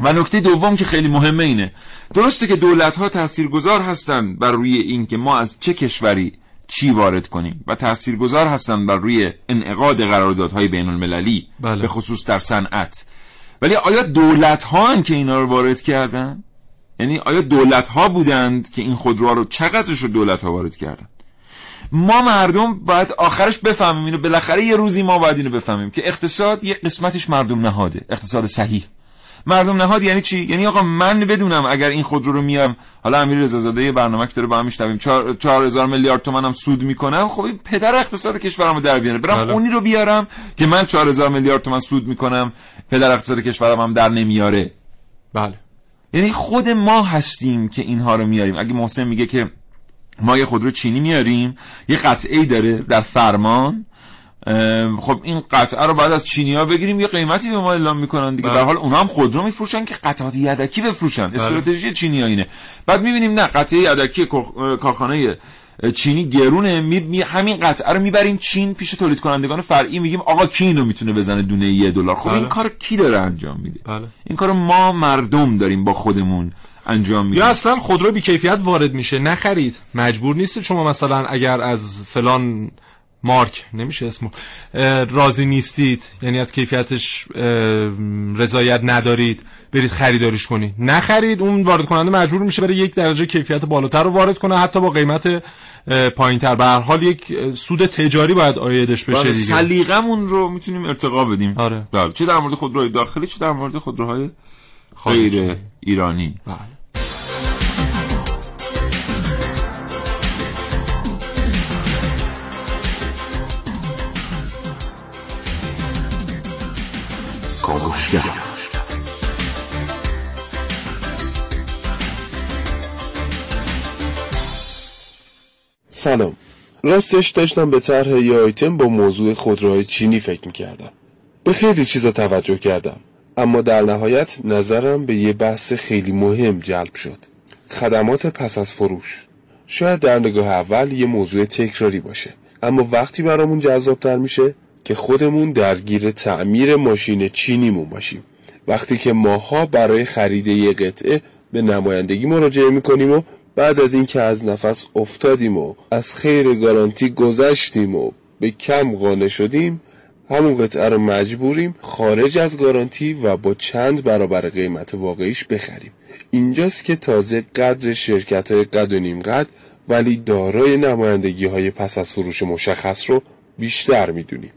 و نکته دوم که خیلی مهمه اینه درسته که دولت ها تاثیرگذار هستند بر روی این که ما از چه کشوری چی وارد کنیم و تاثیرگذار هستند بر روی انعقاد قراردادهای بین المللی بله. به خصوص در صنعت. ولی آیا دولت ها که اینا رو وارد کردن؟ یعنی آیا دولت ها بودند که این خودروها رو چقدرش رو دولت ها وارد کردن؟ ما مردم باید آخرش بفهمیم اینو بالاخره یه روزی ما باید اینو بفهمیم که اقتصاد یه قسمتش مردم نهاده اقتصاد صحیح. مردم نهاد یعنی چی؟ یعنی آقا من بدونم اگر این خودرو رو میام حالا امیر رضازاده یه برنامه که داره با هم میشنویم 4000 میلیارد تومنم سود می‌کنم خب این پدر اقتصاد کشورمو در بیاره. برم بله. اونی رو بیارم که من 4000 میلیارد تومن سود می‌کنم پدر اقتصاد کشورم هم در نمیاره. بله. یعنی خود ما هستیم که اینها رو میاریم. اگه محسن میگه که ما یه خودرو چینی میاریم یه قطعه داره در فرمان. خب این قطعه رو بعد از چینی ها بگیریم یه قیمتی به ما اعلام می‌کنن دیگه. بله. در حال اونا هم خودرو میفروشن که قطعات یدکی بفروشن. استراتژی چینی ها اینه. بعد می‌بینیم نه قطعه یدکی کارخانه چینی گرونه می می- همین قطعه رو می‌بریم چین پیش تولید کنندگان فرعی میگیم آقا کی اینو می‌تونه بزنه دونه یه دلار. خب بله. این کار کی داره انجام میده؟ بله. این کارو ما مردم داریم با خودمون انجام میدیم. یا اصلا خودرو بیکیفیت وارد میشه. نخرید. مجبور نیستید شما مثلا اگر از فلان مارک نمیشه اسمو راضی نیستید یعنی از کیفیتش رضایت ندارید برید خریداریش کنید نخرید اون وارد کننده مجبور میشه برای یک درجه کیفیت بالاتر رو وارد کنه حتی با قیمت پایین تر به هر حال یک سود تجاری باید آیدش بشه بله، دیگه سلیقمون رو می‌تونیم ارتقا بدیم آره. بله چه در مورد خودروهای داخلی چه در مورد خودروهای. غیر ایرانی بله. سلام. راستش داشتم به طرح یه آیتم با موضوع خودروهای چینی فکر می‌کردم. به خیلی چیزا توجه کردم اما در نهایت نظرم به یه بحث خیلی مهم جلب شد. خدمات پس از فروش. شاید در نگاه اول یه موضوع تکراری باشه اما وقتی برامون جذابتر میشه که خودمون درگیر تعمیر ماشین چینیمون باشیم وقتی که ماها برای خرید یه قطعه به نمایندگی مراجعه می‌کنیم و بعد از اینکه از نفس افتادیم و از خیر گارانتی گذشتیم و به کم قانع شدیم همون قطعه رو مجبوریم خارج از گارانتی و با چند برابر قیمت واقعیش بخریم. اینجاست که تازه قدر شرکت های قد و نیم قد ولی دارای نمایندگی های پس از فروش مشخص رو بیشتر می‌دونیم.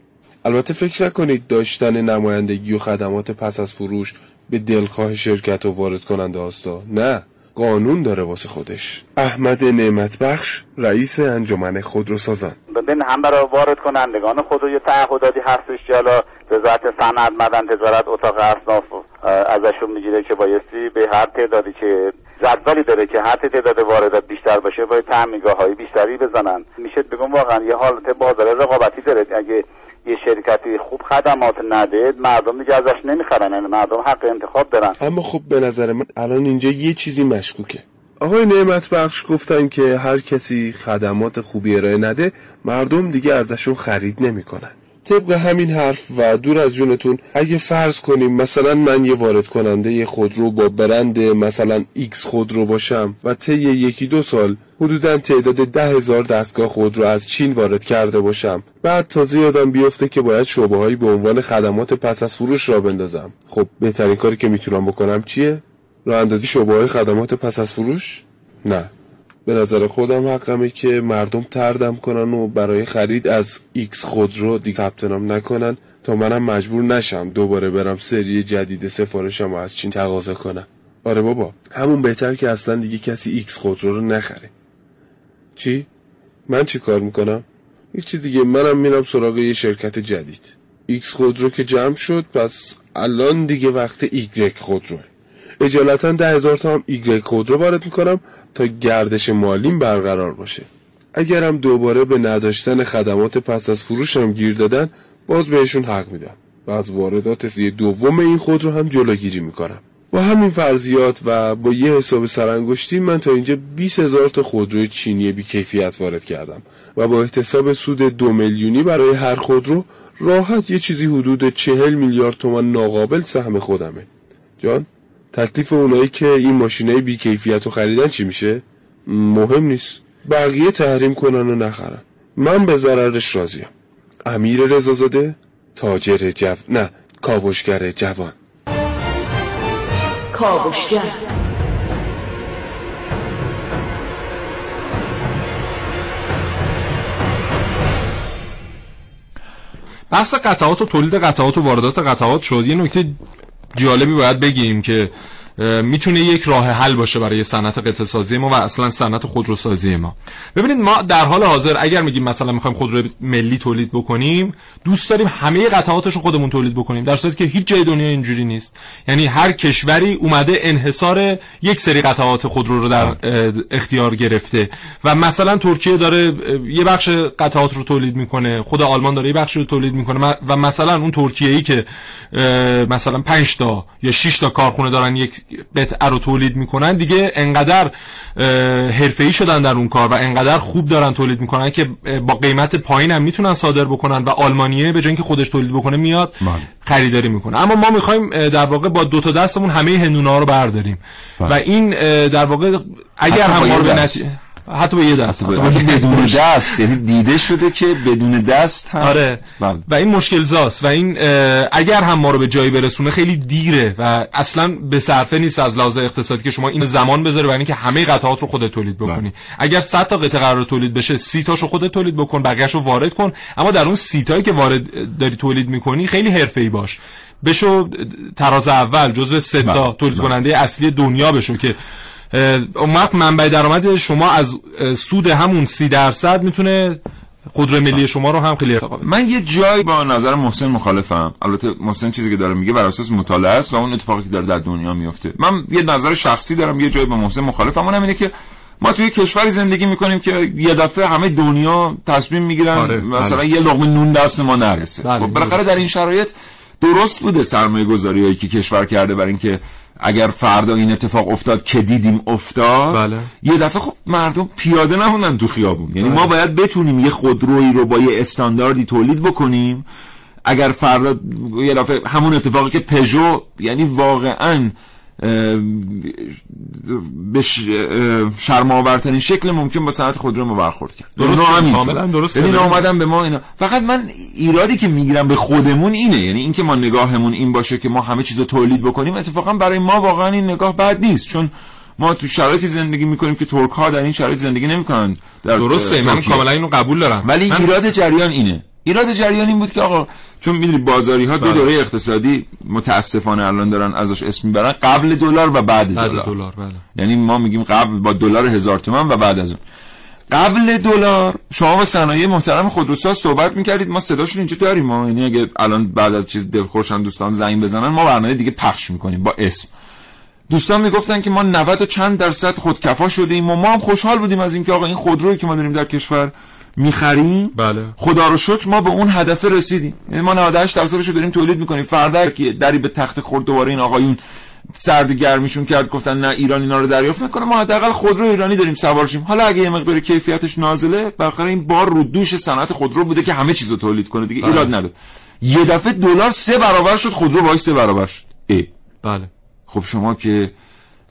البته فکر نکنید داشتن نمایندگی و خدمات پس از فروش به دلخواه شرکت و وارد کننده هاستا. نه قانون داره واسه خودش. احمد نعمت بخش رئیس انجمن خودروسازان. ببین هم برای وارد کنندگان خود رو یه تعهداتی هستش که حالا وزارت صنعت مدن تجارت اتاق اصناف ازشون می‌گیره که بایستی به هر تعدادی که جدولی داره که هر تعداد واردات بیشتر باشه باید تعمیرگاه های بیشتری بزنن. میشه بگم واقعا یه حالت بازار رقابتی داره. اگه یه شرکتی خوب خدمات نده مردم دیگه ازش نمی‌خرن یعنی مردم حق انتخاب دارن. اما خب به نظر من الان اینجا یه چیزی مشکوکه. آقای نعمت بخش گفتن که هر کسی خدمات خوبی ارائه نده مردم دیگه ازشون خرید نمی‌کنن. طبق همین حرف و دور از جونتون اگه فرض کنیم مثلا من یه وارد کننده خودرو با برند مثلا X خودرو باشم و طی یکی دو سال حدودا تعداد ده هزار دستگاه خودرو از چین وارد کرده باشم. بعد تازه یادم بیفته که باید شعبه هایی به عنوان خدمات پس از فروش را بندازم. خب بهترین کاری که می‌تونم بکنم چیه؟ راه اندازی شعبه های خدمات پس از فروش؟ نه. به نظر خودم حقمه که مردم تردم کنن و برای خرید از ایکس خودرو دیگه ثبت نام نکنن. تا منم مجبور نشم دوباره برم سری جدید سفارشم و از چین تقاضا کنم. آره بابا همون بهتر که اصلا دیگه کسی ایکس خودرو رو نخره. چی؟ من چی کار می‌کنم؟ هیچی دیگه. منم میرم سراغ یه شرکت جدید. ایکس خودرو که جمع شد پس الان دیگه وقت ایگرک خودروه اجالتا ده هزار تا هم ایگرک خودرو وارد می‌کنم تا گردش مالیم برقرار باشه. اگرم دوباره به نداشتن خدمات پس از فروشم گیر دادن باز بهشون حق میدم و از واردات سری دوم این خودرو هم جلوگیری می‌کنم. با همین فرضیات و با یه حساب سرانگشتی من تا اینجا 20 هزار تا خودروی چینی بیکیفیت وارد کردم و با احتساب سود دو میلیونی برای هر خودرو راحت یه چیزی حدود چهل میلیارد تومان ناقابل سهم خودمه. جان؟ تکلیف اونایی که این ماشینای بیکیفیت رو خریدن چی میشه؟ مهم نیست. بقیه تحریم کنن و نخرن. من به ضررش راضیم. امیر رضازاده تاجر جو... نه کاوشگر جوان. کاوشگر. بحث قطعات و تولید قطعات و واردات قطعات شد. یه نکته جالبی باید بگیم که می‌تونه یک راه حل باشه برای صنعت قطعه سازی ما و اصلا صنعت خودروسازی ما. ببینید ما در حال حاضر اگر میگیم مثلا می‌خوایم خودرو ملی تولید بکنیم دوست داریم همه قطعاتش رو خودمون تولید بکنیم در صورتی که هیچ جای دنیا اینجوری نیست. یعنی هر کشوری اومده انحصار یک سری قطعات خودرو رو در اختیار گرفته و مثلا ترکیه داره یه بخش قطعات رو تولید می‌کنه خود آلمان داره یه بخش رو تولید می‌کنه و مثلا اون ترکیه‌ای که مثلا 5 تا یا 6 تا کارخونه دارن یک قطعه رو تولید می‌کنن دیگه انقدر حرفه‌ای شدن در اون کار و انقدر خوب دارن تولید می‌کنن که با قیمت پایین هم می‌تونن صادر بکنن و آلمانیه به جای خودش تولید بکنه میاد خریداری می‌کنه. اما ما می‌خوایم در واقع با دو تا دستمون همه هندونه ها رو برداریم. و این در واقع اگر هم ما رو به نتیجه حتی به یه دست حتی بدون دست. یعنی دیده شده که بدون دست هم. آره. بله. و این مشکل زاست. و این اگر هم ما رو به جایی برسونه خیلی دیره و اصلا به صرفه نیست از لحاظ اقتصادی که شما این زمان بذاره برای اینکه همه قطعات رو خودت تولید بکنی. اگر 100 تا قطعه قرار تولید بشه 30 تاشو خودت تولید بکن بقیه‌شو وارد کن. اما در اون 30 تایی که وارد داری تولید می‌کنی خیلی حرفه‌ای باش. بشو تراز اول جزو سه تا تولید کننده اصلی دنیا بشو که اون وقت منبع درآمد شما از سود همون سی درصد می‌تونه خودرو ملی شما رو هم خیلی ارتقا من یه جایی با نظر محسن مخالفم. البته محسن چیزی که داره میگه بر اساس مطالعه است و اون اتفاقی که داره در دنیا میفته. من یه نظر شخصی دارم یه جایی با محسن مخالفم. اونم اینه که ما توی کشوری زندگی می‌کنیم که یه دفعه همه دنیا تصمیم می‌گیرن آره، مثلا بله. یه لقمه نون دست ما نرسه. بله، خب بالاخره در این شرایط درست بوده سرمایه گذاری هایی که کشور کرده برای اینکه اگر فردا این اتفاق افتاد که دیدیم افتاد بله. یه دفعه خب مردم پیاده نموندن تو خیابون یعنی بله. ما باید بتونیم یه خودرویی رو با یه استانداردی تولید بکنیم اگر فردا یه دفعه همون اتفاقی که پژو یعنی واقعا به شرماورترین شکل ممکن با صنعت خودرو ما برخورد کرد. درست کاملا درست یعنی اومدن به ما اینا. فقط من ایرادی که می‌گیرم به خودمون اینه. یعنی اینکه ما نگاهمون این باشه که ما همه چیزو تولید بکنیم اتفاقا برای ما واقعا این نگاه بد نیست. چون ما تو شرایطی زندگی می‌کنیم که ترک ها در این شرایط زندگی نمی‌کنن درسته من کاملا اینو قبول دارم. ولی ایراد جریان اینه. ایراد جریان این بود که آقا چون می‌دونی بازاری ها دو بله. دوره اقتصادی متاسفانه الان دارن ازش اسم می‌برن. قبل دلار و بعد دلار. بله. یعنی ما میگیم قبل با دلار هزار تومن و بعد از اون. قبل دلار شما با صنایع محترم خودروساز صحبت می‌کردید. ما صداشون اینجا داریم. ما یعنی اگه الان بعد از چیز دلخورشن دوستان زنگ بزنن ما برنامه دیگه پخش می‌کنیم با اسم. دوستان می‌گفتن که ما 90 و چند درصد خودکفا شدیم و ما هم خوشحال بودیم از اینکه آقا این خودرویی که ما داریم در کشور می‌خریم بله. خدا رو شکر ما به اون هدف رسیدیم. یعنی ما 98 درصدش رو داریم تولید می‌کنیم. فردا که دری به تخت خورد دوباره این آقایون سرد گرمیشون کرد گفتن نه ایران اینا رو دریافت نکنه. ما حداقل خودرو ایرانی داریم سوارشیم حالا اگه یه مقدار کیفیتش نازله بالاخره این بار رو دوش صنعت خودرو بوده که همه چیزو تولید کنه دیگه. بله. ایراد نداره. یه دفعه دلار سه برابر شد خودرو وای سه برابر شد. ای. بله. خب شما که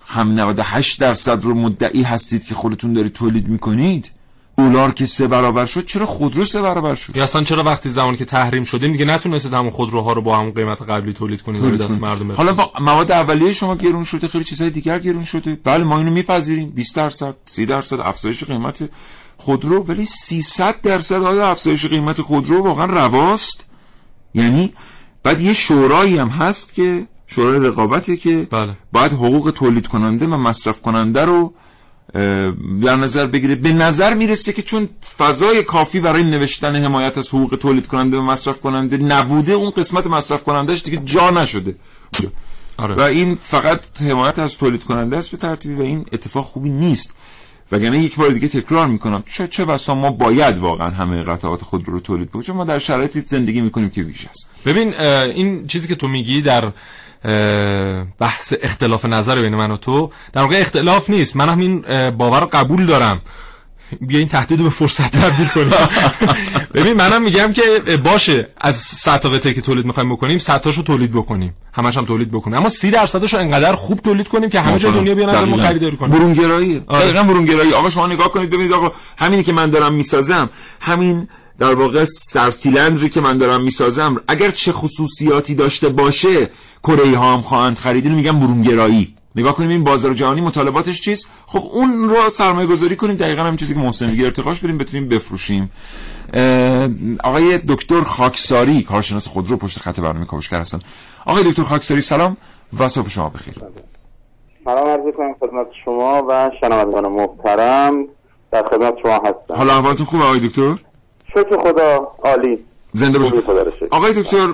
هم 98 درصد رو مدعی هستید که خودتون دارید تولید می‌کنید دلار که سه برابر شد چرا خودرو سه برابر شد یا اصلا چرا وقتی زمانی که تحریم شدیم دیگه نتونستید همون خودروها رو با همون قیمت قبلی تولید کنید به تولید دست. مردم حالا بفروشید؟ با مواد اولیه شما گرون شده خیلی چیزهای دیگر گرون شده بله ما اینو میپذیریم 20 درصد 30 درصد افزایش قیمت خودرو ولی 300 درصد آیا افزایش قیمت خودرو واقعا رواست یعنی بعد یه شورایی هم هست که شورای رقابته که بله. باید حقوق تولید کننده و مصرف کننده رو در نظر بگیره به نظر می‌رسه که چون فضای کافی برای نوشتن حمایت از حقوق تولید کننده و مصرف کننده نبوده اون قسمت مصرف کنندهش دیگه جا نشده. آره. و این فقط حمایت از تولید کننده است به ترتیبی و این اتفاق خوبی نیست. وگرنه یک بار دیگه تکرار می‌کنم. چه چه بسا ما باید واقعا همه قطعات خود رو تولید بکنیم؟ چون ما در شرایطی زندگی می‌کنیم که ویژه است. ببین این چیزی که تو میگی در بحث اختلاف نظر بین من و تو. در واقع اختلاف نیست. من هم این باور رو قبول دارم. بیا این تهدید به فرصت تبدیل کنیم. ببین منم میگم که باشه از 100 تا که تولید می‌خوایم بکنیم 100 تاشو تولید بکنیم. همش هم تولید بکنیم. اما 30 درصدش انقدر خوب تولید کنیم که همه جای دنیا بیان از ما. خریداری کنن. برونگرایی. آره. دقیقاً برونگرایی. آقا شما نگاه کنید ببینید آقا همینی که من دارم می‌سازم همین در واقع سرسیلندری که من دارم می‌سازم اگر چه خصوصیاتی داشته باشه کره ها هم خواهند خرید اینو میگم برونگرایی. نگاه کنیم این بازار جهانی مطالباتش چیست؟ خب اون رو سرمایه گذاری کنیم دقیقا هم چیزی که محسن میگه ارتقاش بریم بتونیم بفروشیم. آقای دکتر خاکساری کارشناس خودرو پشت خط برنامه کاوشگر هستن. آقای دکتر خاکساری سلام و صبح شما بخیر. سلام عرض کنم خدمت شما و شنوندگان محترم. در خدمت شما هستم. حالا احوالتون خوبه آقای دکتر؟ شکر خدا عالی. زنده باشید شکر. آقای دکتر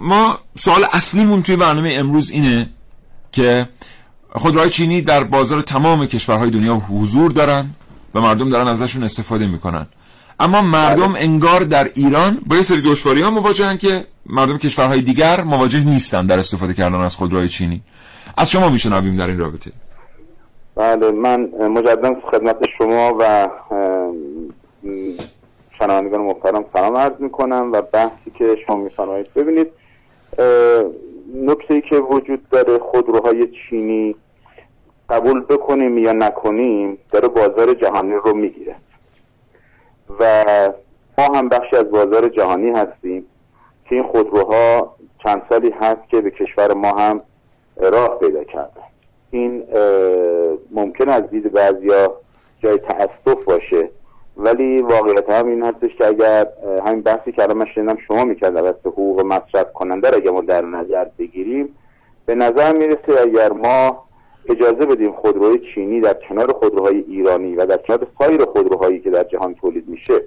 ما سوال اصلیمون توی برنامه امروز اینه که خودروهای چینی در بازار تمام کشورهای دنیا حضور دارن و مردم دارن ازشون استفاده می‌کنن. اما مردم انگار در ایران با یه سری دشواری ها مواجهن که مردم کشورهای دیگر مواجه نیستن در استفاده کردن از خودروهای چینی از شما میشنویم در این رابطه. بله من مجددا خدمت شما و شنوندگان محترم سلام عرض می‌کنم و بحثی که شما میفرمایید. ببینید نکته که وجود داره خودروهای چینی قبول بکنیم یا نکنیم داره بازار جهانی رو می‌گیره. و ما هم بخشی از بازار جهانی هستیم که این خودروها چند سالی هست که به کشور ما هم راه پیدا کردن این ممکن از دید بعضیا جای تاسف باشه. ولی واقعیت هم این هستش که اگر همین بحثی که الان من شنیدم شما می‌کرد از حقوق مصرف کننده رو اگه ما در نظر بگیریم به نظر می‌رسه اگر ما اجازه بدیم خودروهای چینی در کنار خودروهای ایرانی و در کنار سایر خودروهایی که در جهان تولید میشه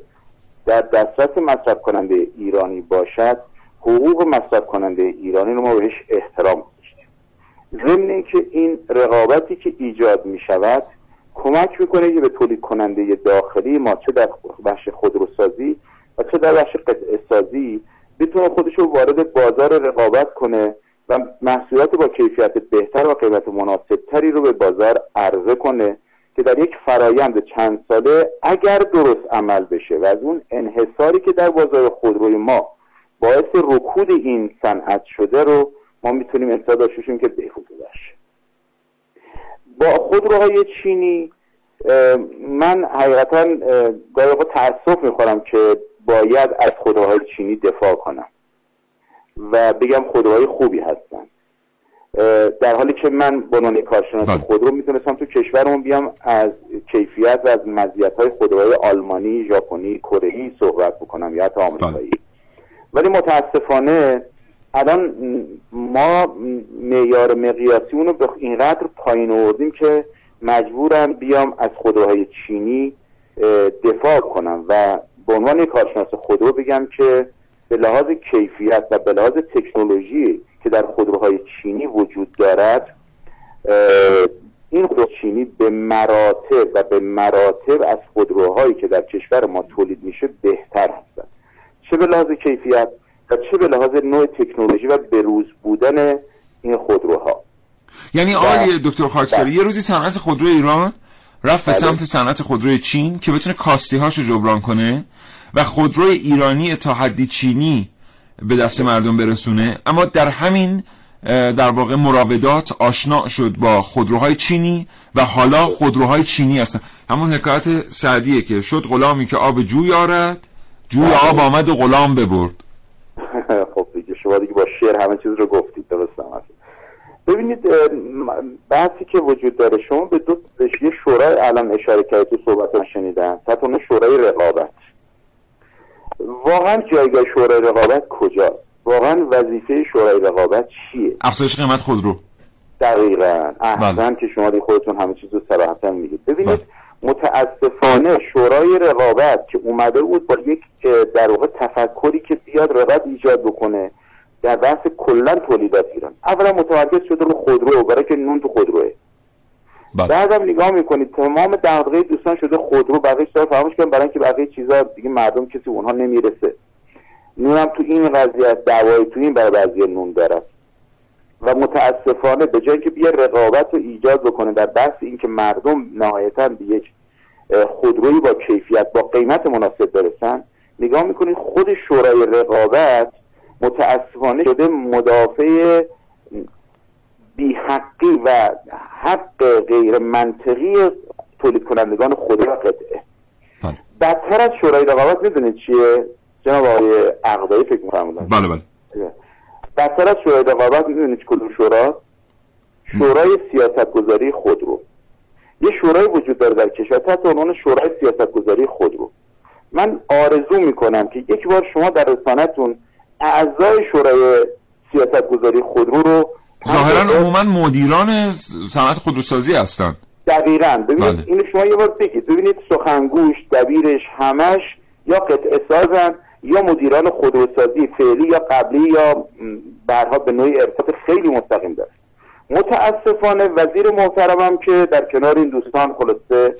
در دسترس مصرف کننده ایرانی باشد حقوق مصرف کننده ایرانی رو ما بهش احترام گذاشتیم ضمن اینکه این رقابتی که ایجاد می شود کمک می‌کنه که به تولید کننده داخلی ما چه در بخش خودروسازی و چه در بخش قطعه سازی بتونه خودش رو وارد بازار رقابت کنه و محصولات با کیفیت بهتر و قیمت مناسبتری رو به بازار عرضه کنه که در یک فرایند چند ساله اگر درست عمل بشه و از اون انحصاری که در بازار خودروی ما باعث رکود این صنعت شده رو ما می‌تونیم انتظار داشته که بهبود. با خودروهای چینی من حقیقتا اه، گاهی اوقات تاسف می‌خورم که باید از خودروهای چینی دفاع کنم و بگم خودروهای خوبی هستن. در حالی که من به عنوان کارشناس بله. خودرو می‌تونستم تو کشورمون بیام از کیفیت و از مزیت های خودروهای آلمانی، ژاپنی، کره صحبت بکنم یا حتی آمریکایی. ولی متاسفانه الان ما معیار مقیاسی اونو به اینقدر پایین آوردیم که مجبورم بیام از خودروهای چینی دفاع کنم و به عنوان کارشناس خودرو بگم که به لحاظ کیفیت و به لحاظ تکنولوژی که در خودروهای چینی وجود دارد این خودرو چینی به مراتب و به مراتب از خودروهایی که در کشور ما تولید میشه بهتر هستند. چه به لحاظ کیفیت؟ و چه به لحاظ نوع تکنولوژی و بروز بودن این خودروها. یعنی آقای دکتر خاکساری یه روزی صنعت خودرو ایران رفت به بله. سمت صنعت خودروی چین که بتونه کاستی هاشو جبران کنه و خودروی ایرانی تا حدی چینی به دست مردم برسونه. اما در همین در واقع مراودات آشنا شد با خودروهای چینی و حالا خودروهای چینی هستن. همون حکایت سعدیه که شد غلامی که آب جوی آرد جوی آب آمد و غلام ببرد. خب دیگه شما دیگه با شعر همه چیز رو گفتید درست هم هست. ببینید بحثی که وجود داره شما به دو یه شورای الان اشاره کردید تو صحبت من شنیدم تحت شورای رقابت. واقعا جایگاه شورای رقابت کجاست؟ واقعا وظیفه شورای رقابت چیه؟ افزایش قیمت خودرو. دقیقا. احسن که شما دیگه خودتون همه چیز رو صراحتا میگید. ببینید متاسفانه شورای رقابت که اومده بود با یک در واقع تفکری که بیاد رقابت ایجاد بکنه در بحث کلا تولیدات ایران. اولا متمرکز شده رو خودرو برای که نون تو خودروه. بعدم نگاه می‌کنید تمام دغدغه دوستان شده خودرو بقیه چیزا فراموش کردن برای اینکه بقیه چیزا دیگه مردم کسی اونها نمی‌رسه. نونم تو این قضیه است دعوای تو این برای بعضی نون داره. و متاسفانه به جایی که بیا رقابت رو ایجاد بکنه در بحث اینکه مردم نهایتا به یک خودرویی با کیفیت با قیمت مناسب برسن نگاه می‌کنید خود شورای رقابت متاسفانه شده مدافع بیحقی و حق غیر منطقی تولید کنندگان خودرو و قطعه بدتر از شورای رقابت می‌دونید چیه؟ جناب آقای عقدایی فکر می‌کنم. بله. بله. بدتر از شورای رقابت می‌دونید کدوم شورا؟ شورای سیاست گذاری خودرو یه شورای وجود داره در کشور تحت عنوان شورای سیاست گذاری خودرو من آرزو می‌کنم که یک بار شما در رسانتون اعضای شورای سیاست گذاری خودرو رو ظاهرا عموما مدیران صنعت خودروسازی هستن. دقیقا. ببینید این شما یه بار بگید. ببینید سخنگوش دبیرش همش یا قطعه سازن یا مدیران خودروسازی فعلی یا قبلی یا برها به نوعی ارتباط خیلی مستقیم داره متاسفانه وزیر محترمم که در کنار این دوستان خلاصه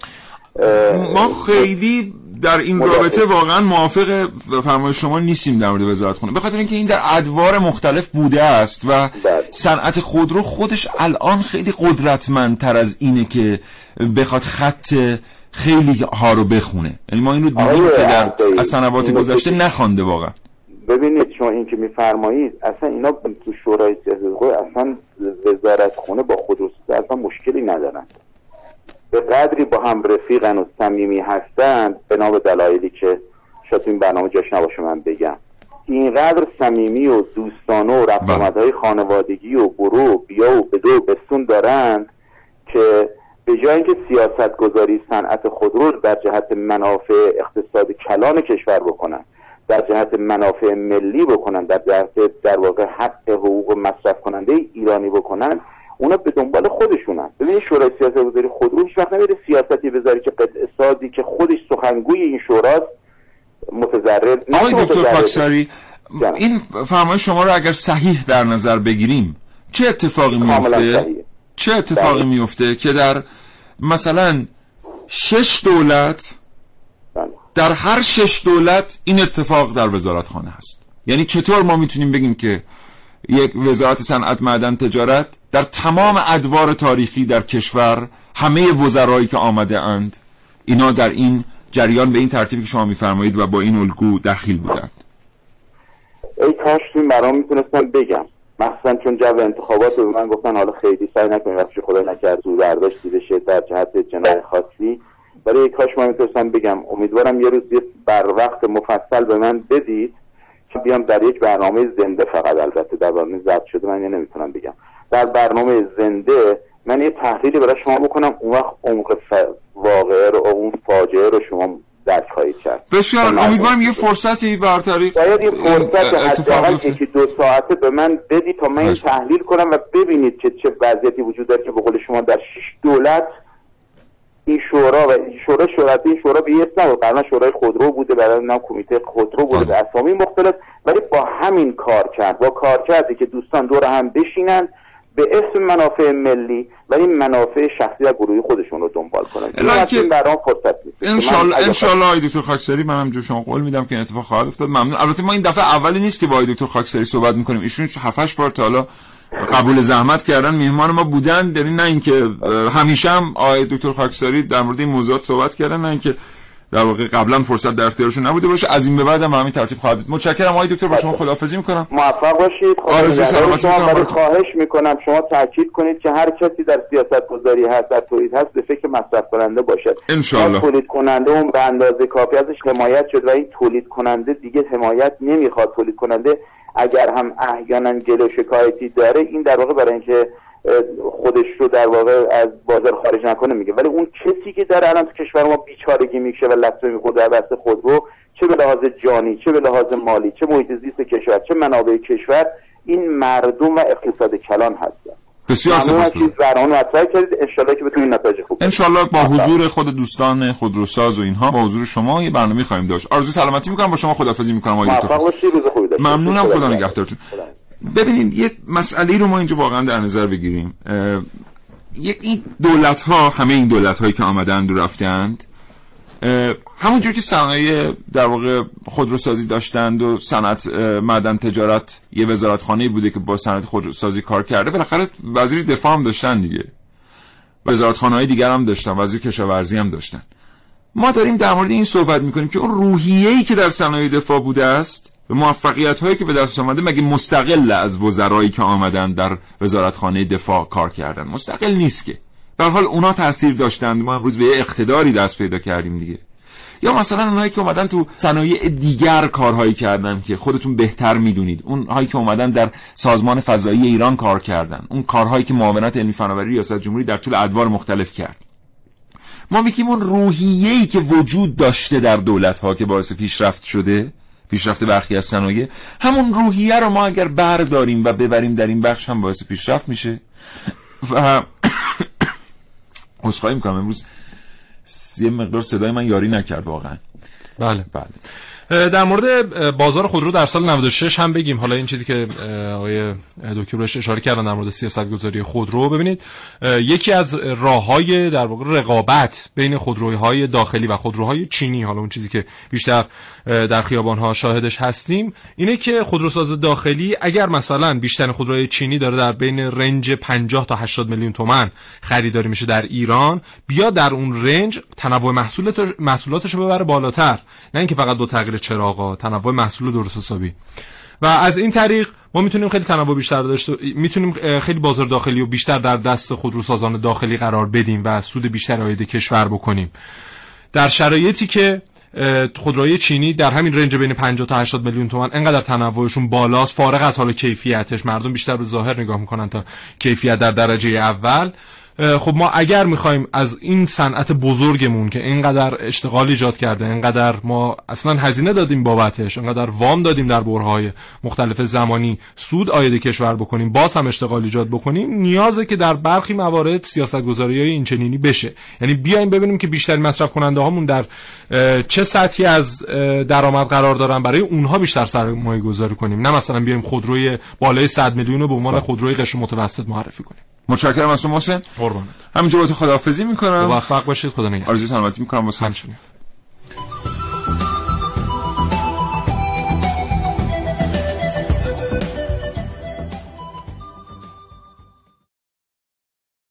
ما خیلی در این مدافع. رابطه واقعا موافق فرمایش شما نیستیم در مورد وزارت خونه. به خاطر اینکه این در ادوار مختلف بوده است و صنعت خودرو خودش الان خیلی قدرتمندتر از اینه که بخواد خط خیلی ها رو بخونه. یعنی ما این رو دیدیم آقای که در سنوات اینو گذشته. نخوانده واقعا. ببینید شما این که میفرمایید اصلا اینا تو شورای گذاری اصلا وزارت خونه با خودروسازی اصلا مشکلی ندارن. به قدری با هم رفیقن و صمیمی هستند بنا به دلایلی که شاید این برنامه جاش نباشه من بگم. اینقدر صمیمی و دوستانه و رفت آمدهای خانوادگی و برو بیا و بدو و بستون دارند که به جای اینکه سیاست گذاری صنعت خودرو رو در جهت منافع اقتصاد کلان کشور بکنن در جهت منافع ملی بکنن در جهت در واقع حق حقوق مصرف کننده ایرانی بکنن اونا به دنبال خودشونن. ببینید شورای سیاست گذاری خودرو هیچ وقت نمیره سیاستی بذاری که سازی که خودش سخنگوی این شوراست متضرر آقای دکتر متضرر خاکساری این فرمایش شما رو اگر صحیح در نظر بگیریم چه اتفاقی میفته. چه اتفاقی بله. میفته که در مثلا شش دولت در هر شش دولت این اتفاق در وزارت خانه هست؟ یعنی چطور ما می‌تونیم بگیم که یک وزارت صنعت معدن تجارت در تمام ادوار تاریخی در کشور همه وزرایی که آمده اند اینا در این جریان به این ترتیبی که شما میفرمایید و با این الگو دخیل بودند؟ ای کاش این برام می‌تونستم بگم. مخصوصا چون جو انتخابات به من گفتن حالا خیلی سعی نکنید وقتی خدا نکرد زور برداشت دیده شه در جهت جنای خاصی. برای ای کاش من می‌تونستم بگم امیدوارم یه روز یه بر وقت مفصل به من بدید که بیام در یک برنامه زنده فقط. البته در برنامه ضبط شده من یه نمی‌تونم بگم. در برنامه زنده من یه تحلیلی برای شما بکنم اون وقت عمق واقعه رو اون فاجعه رو شما درک خواهید کرد بسیار امیدوارم یه فرصتی بر طریق باید یه فرصت اتفاق حداقل. یکی دو ساعته به من بدی تا من این تحلیل کنم و ببینید که چه وضعیتی وجود داره که به قول شما در شش دولت این شورا و این شورا شورتی این شورا به اسم نبود. قبلا شورای خودرو بوده بعدا نام کمیته خودرو بوده به اسامی مختلف. ولی با همین کار کرد با کار کردی که دوستان دور هم بشینند به اسم منافع ملی ولی منافع شخصی و گروهی خودشون رو دنبال کنن. این برام فرصت نیست. انشالله من- انشالله آقای دکتر خاکساری من همجور شما قول میدم که اتفاق خواهد افتاد. ممنون. البته ما این دفعه اولی نیست که با دکتر خاکساری صحبت می‌کنیم. ایشون 7 بار تا حالا قبول زحمت کردن میهمان ما بودن. این نه اینکه همیشه هم آقای دکتر خاکساری در مورد این موضوعات صحبت کردن نه اینکه در واقع قبلا فرصت در اختیارشون نبوده باشه. از این به بعد هم همین ترتیب خواهد بود. متشکرم آقای دکتر با شما خداحافظی می‌کنم. موفق باشید. آرزوی سلامتی شما می‌کنم. خواهش می‌کنم شما تاکید کنید که هر کسی در سیاست گذاری هست در تولید هست به فکر مصرف کننده باشد. ما تولید کننده اون به اندازه کافی ازش حمایت شد و این تولید کننده دیگه حمایت نمی‌خواد. تولید کننده اگر هم احیانا گل و شکایتی داره این در واقع برای اینکه خودش رو در واقع از بازار خارج نکنه میگه. ولی اون کسی که در الان تو کشور ما بیچارگی میشه و لطمه میخورده در دست خودرو چه به لحاظ جانی چه به لحاظ مالی چه محیط زیست کشور چه منابع کشور این مردم و اقتصاد کلان هستن. بسیار مطرح کردید. انشالله که بتونید نتایج خوب انشالله با حضور خود دوستان خودروساز و اینها با حضور شما یه برنامه خواهیم داشت. آرزو سلامتی می‌کنم با شما خدافظی می‌کنم. آقای دکتر. ممنونم. خدا خدا نگهدار. نگهدارتون. ببینید یه مسئله رو ما اینجا واقعا در نظر بگیریم. یک این دولت ها همه این دولت هایی که آمدند و رفتند همونجور که صنایع در واقع خودروسازی داشتند و صنعت معدن تجارت یه وزارتخانه بوده که با صنعت خودروسازی کار کرده بالاخره وزیر دفاع هم داشتن دیگه. وزارتخانه های دیگر هم داشتن وزیر کشاورزی هم داشتن. ما داریم در مورد این صحبت می‌کنیم که اون روحیه‌ای که در صنایع دفاع بوده است و موفقیت هایی که به دست آمده مگه مستقل از وزرایی که آمدن در وزارتخانه دفاع کار کردن؟ مستقل نیست که. در حال اونا تاثیر داشتند ما امروز به یه اقتداری دست پیدا کردیم دیگه. یا مثلا اونایی که اومدن تو صنایع دیگر کارهایی کردن که خودتون بهتر می‌دونید. اون هایی که اومدن در سازمان فضایی ایران کار کردن. اون کارهایی که معاونت علمی فناوری ریاست جمهوری در طول ادوار مختلف کرد. ما میگیم اون روحیه‌ای که وجود داشته در دولت ها که باعث پیشرفت شده پیشرفت برخی از صنایع همون روحیه رو ما اگر برداریم و ببریم در این بخش هم باعث پیشرفت میشه. و عذرخواهی می‌کنم امروز یه مقدار صدای من یاری نکرد واقعا. بله. بله. در مورد بازار خودرو در سال 96 هم بگیم. حالا این چیزی که آقای دکتر بهش اشاره کردن در مورد سیاست گذاری خودرو. ببینید یکی از راههای در واقع رقابت بین خودروهای داخلی و خودروهای چینی حالا اون چیزی که بیشتر در خیابان ها شاهدش هستیم اینه که خودروساز داخلی اگر مثلا بیشتر خودروی چینی داره در بین رنج 50 تا 80 میلیون تومن خریداری میشه در ایران بیا در اون رنج تنوع محصولات محصولاتش رو ببره بالاتر. نه اینکه فقط دو تغییر چراغا. تنوع محصول درست حسابی. و از این طریق ما می‌تونیم خیلی تنوع بیشتر داشته می‌تونیم خیلی بازار داخلی و بیشتر در دست خودروسازان داخلی قرار بدیم و سود بیشتر عاید کشور بکنیم. در شرایطی که خودروی چینی در همین رنج بین 50 تا 80 میلیون تومان انقدر تنوعشون بالاست فارغ از حال کیفیتش. مردم بیشتر به ظاهر نگاه می‌کنن تا کیفیت در درجه اول. خب ما اگر می‌خوایم از این صنعت بزرگمون که اینقدر اشتغال ایجاد کرده اینقدر ما اصلا هزینه دادیم بابتش اینقدر وام دادیم در برهای مختلف زمانی سود آید کشور بکنیم باز هم اشتغال ایجاد بکنیم نیازه که در برخی موارد سیاست گذاری های این چنینی بشه. یعنی بیایم ببینیم که بیشتر مصرف کننده هامون در چه سطحی از درآمد قرار دارن برای اونها بیشتر سرمایه گذاری کنیم. نه مثلا بیایم خودروی بالای 100 میلیون رو به عنوان خودروی قشر متوسط معرفی کنیم. متشکرم از شما محسن. قربانت. همینجا با تو خداحافظی می‌کنم. موفق باشید خدا نگهدار. آرزوی سلامتی می‌کنم. واسه همچنین.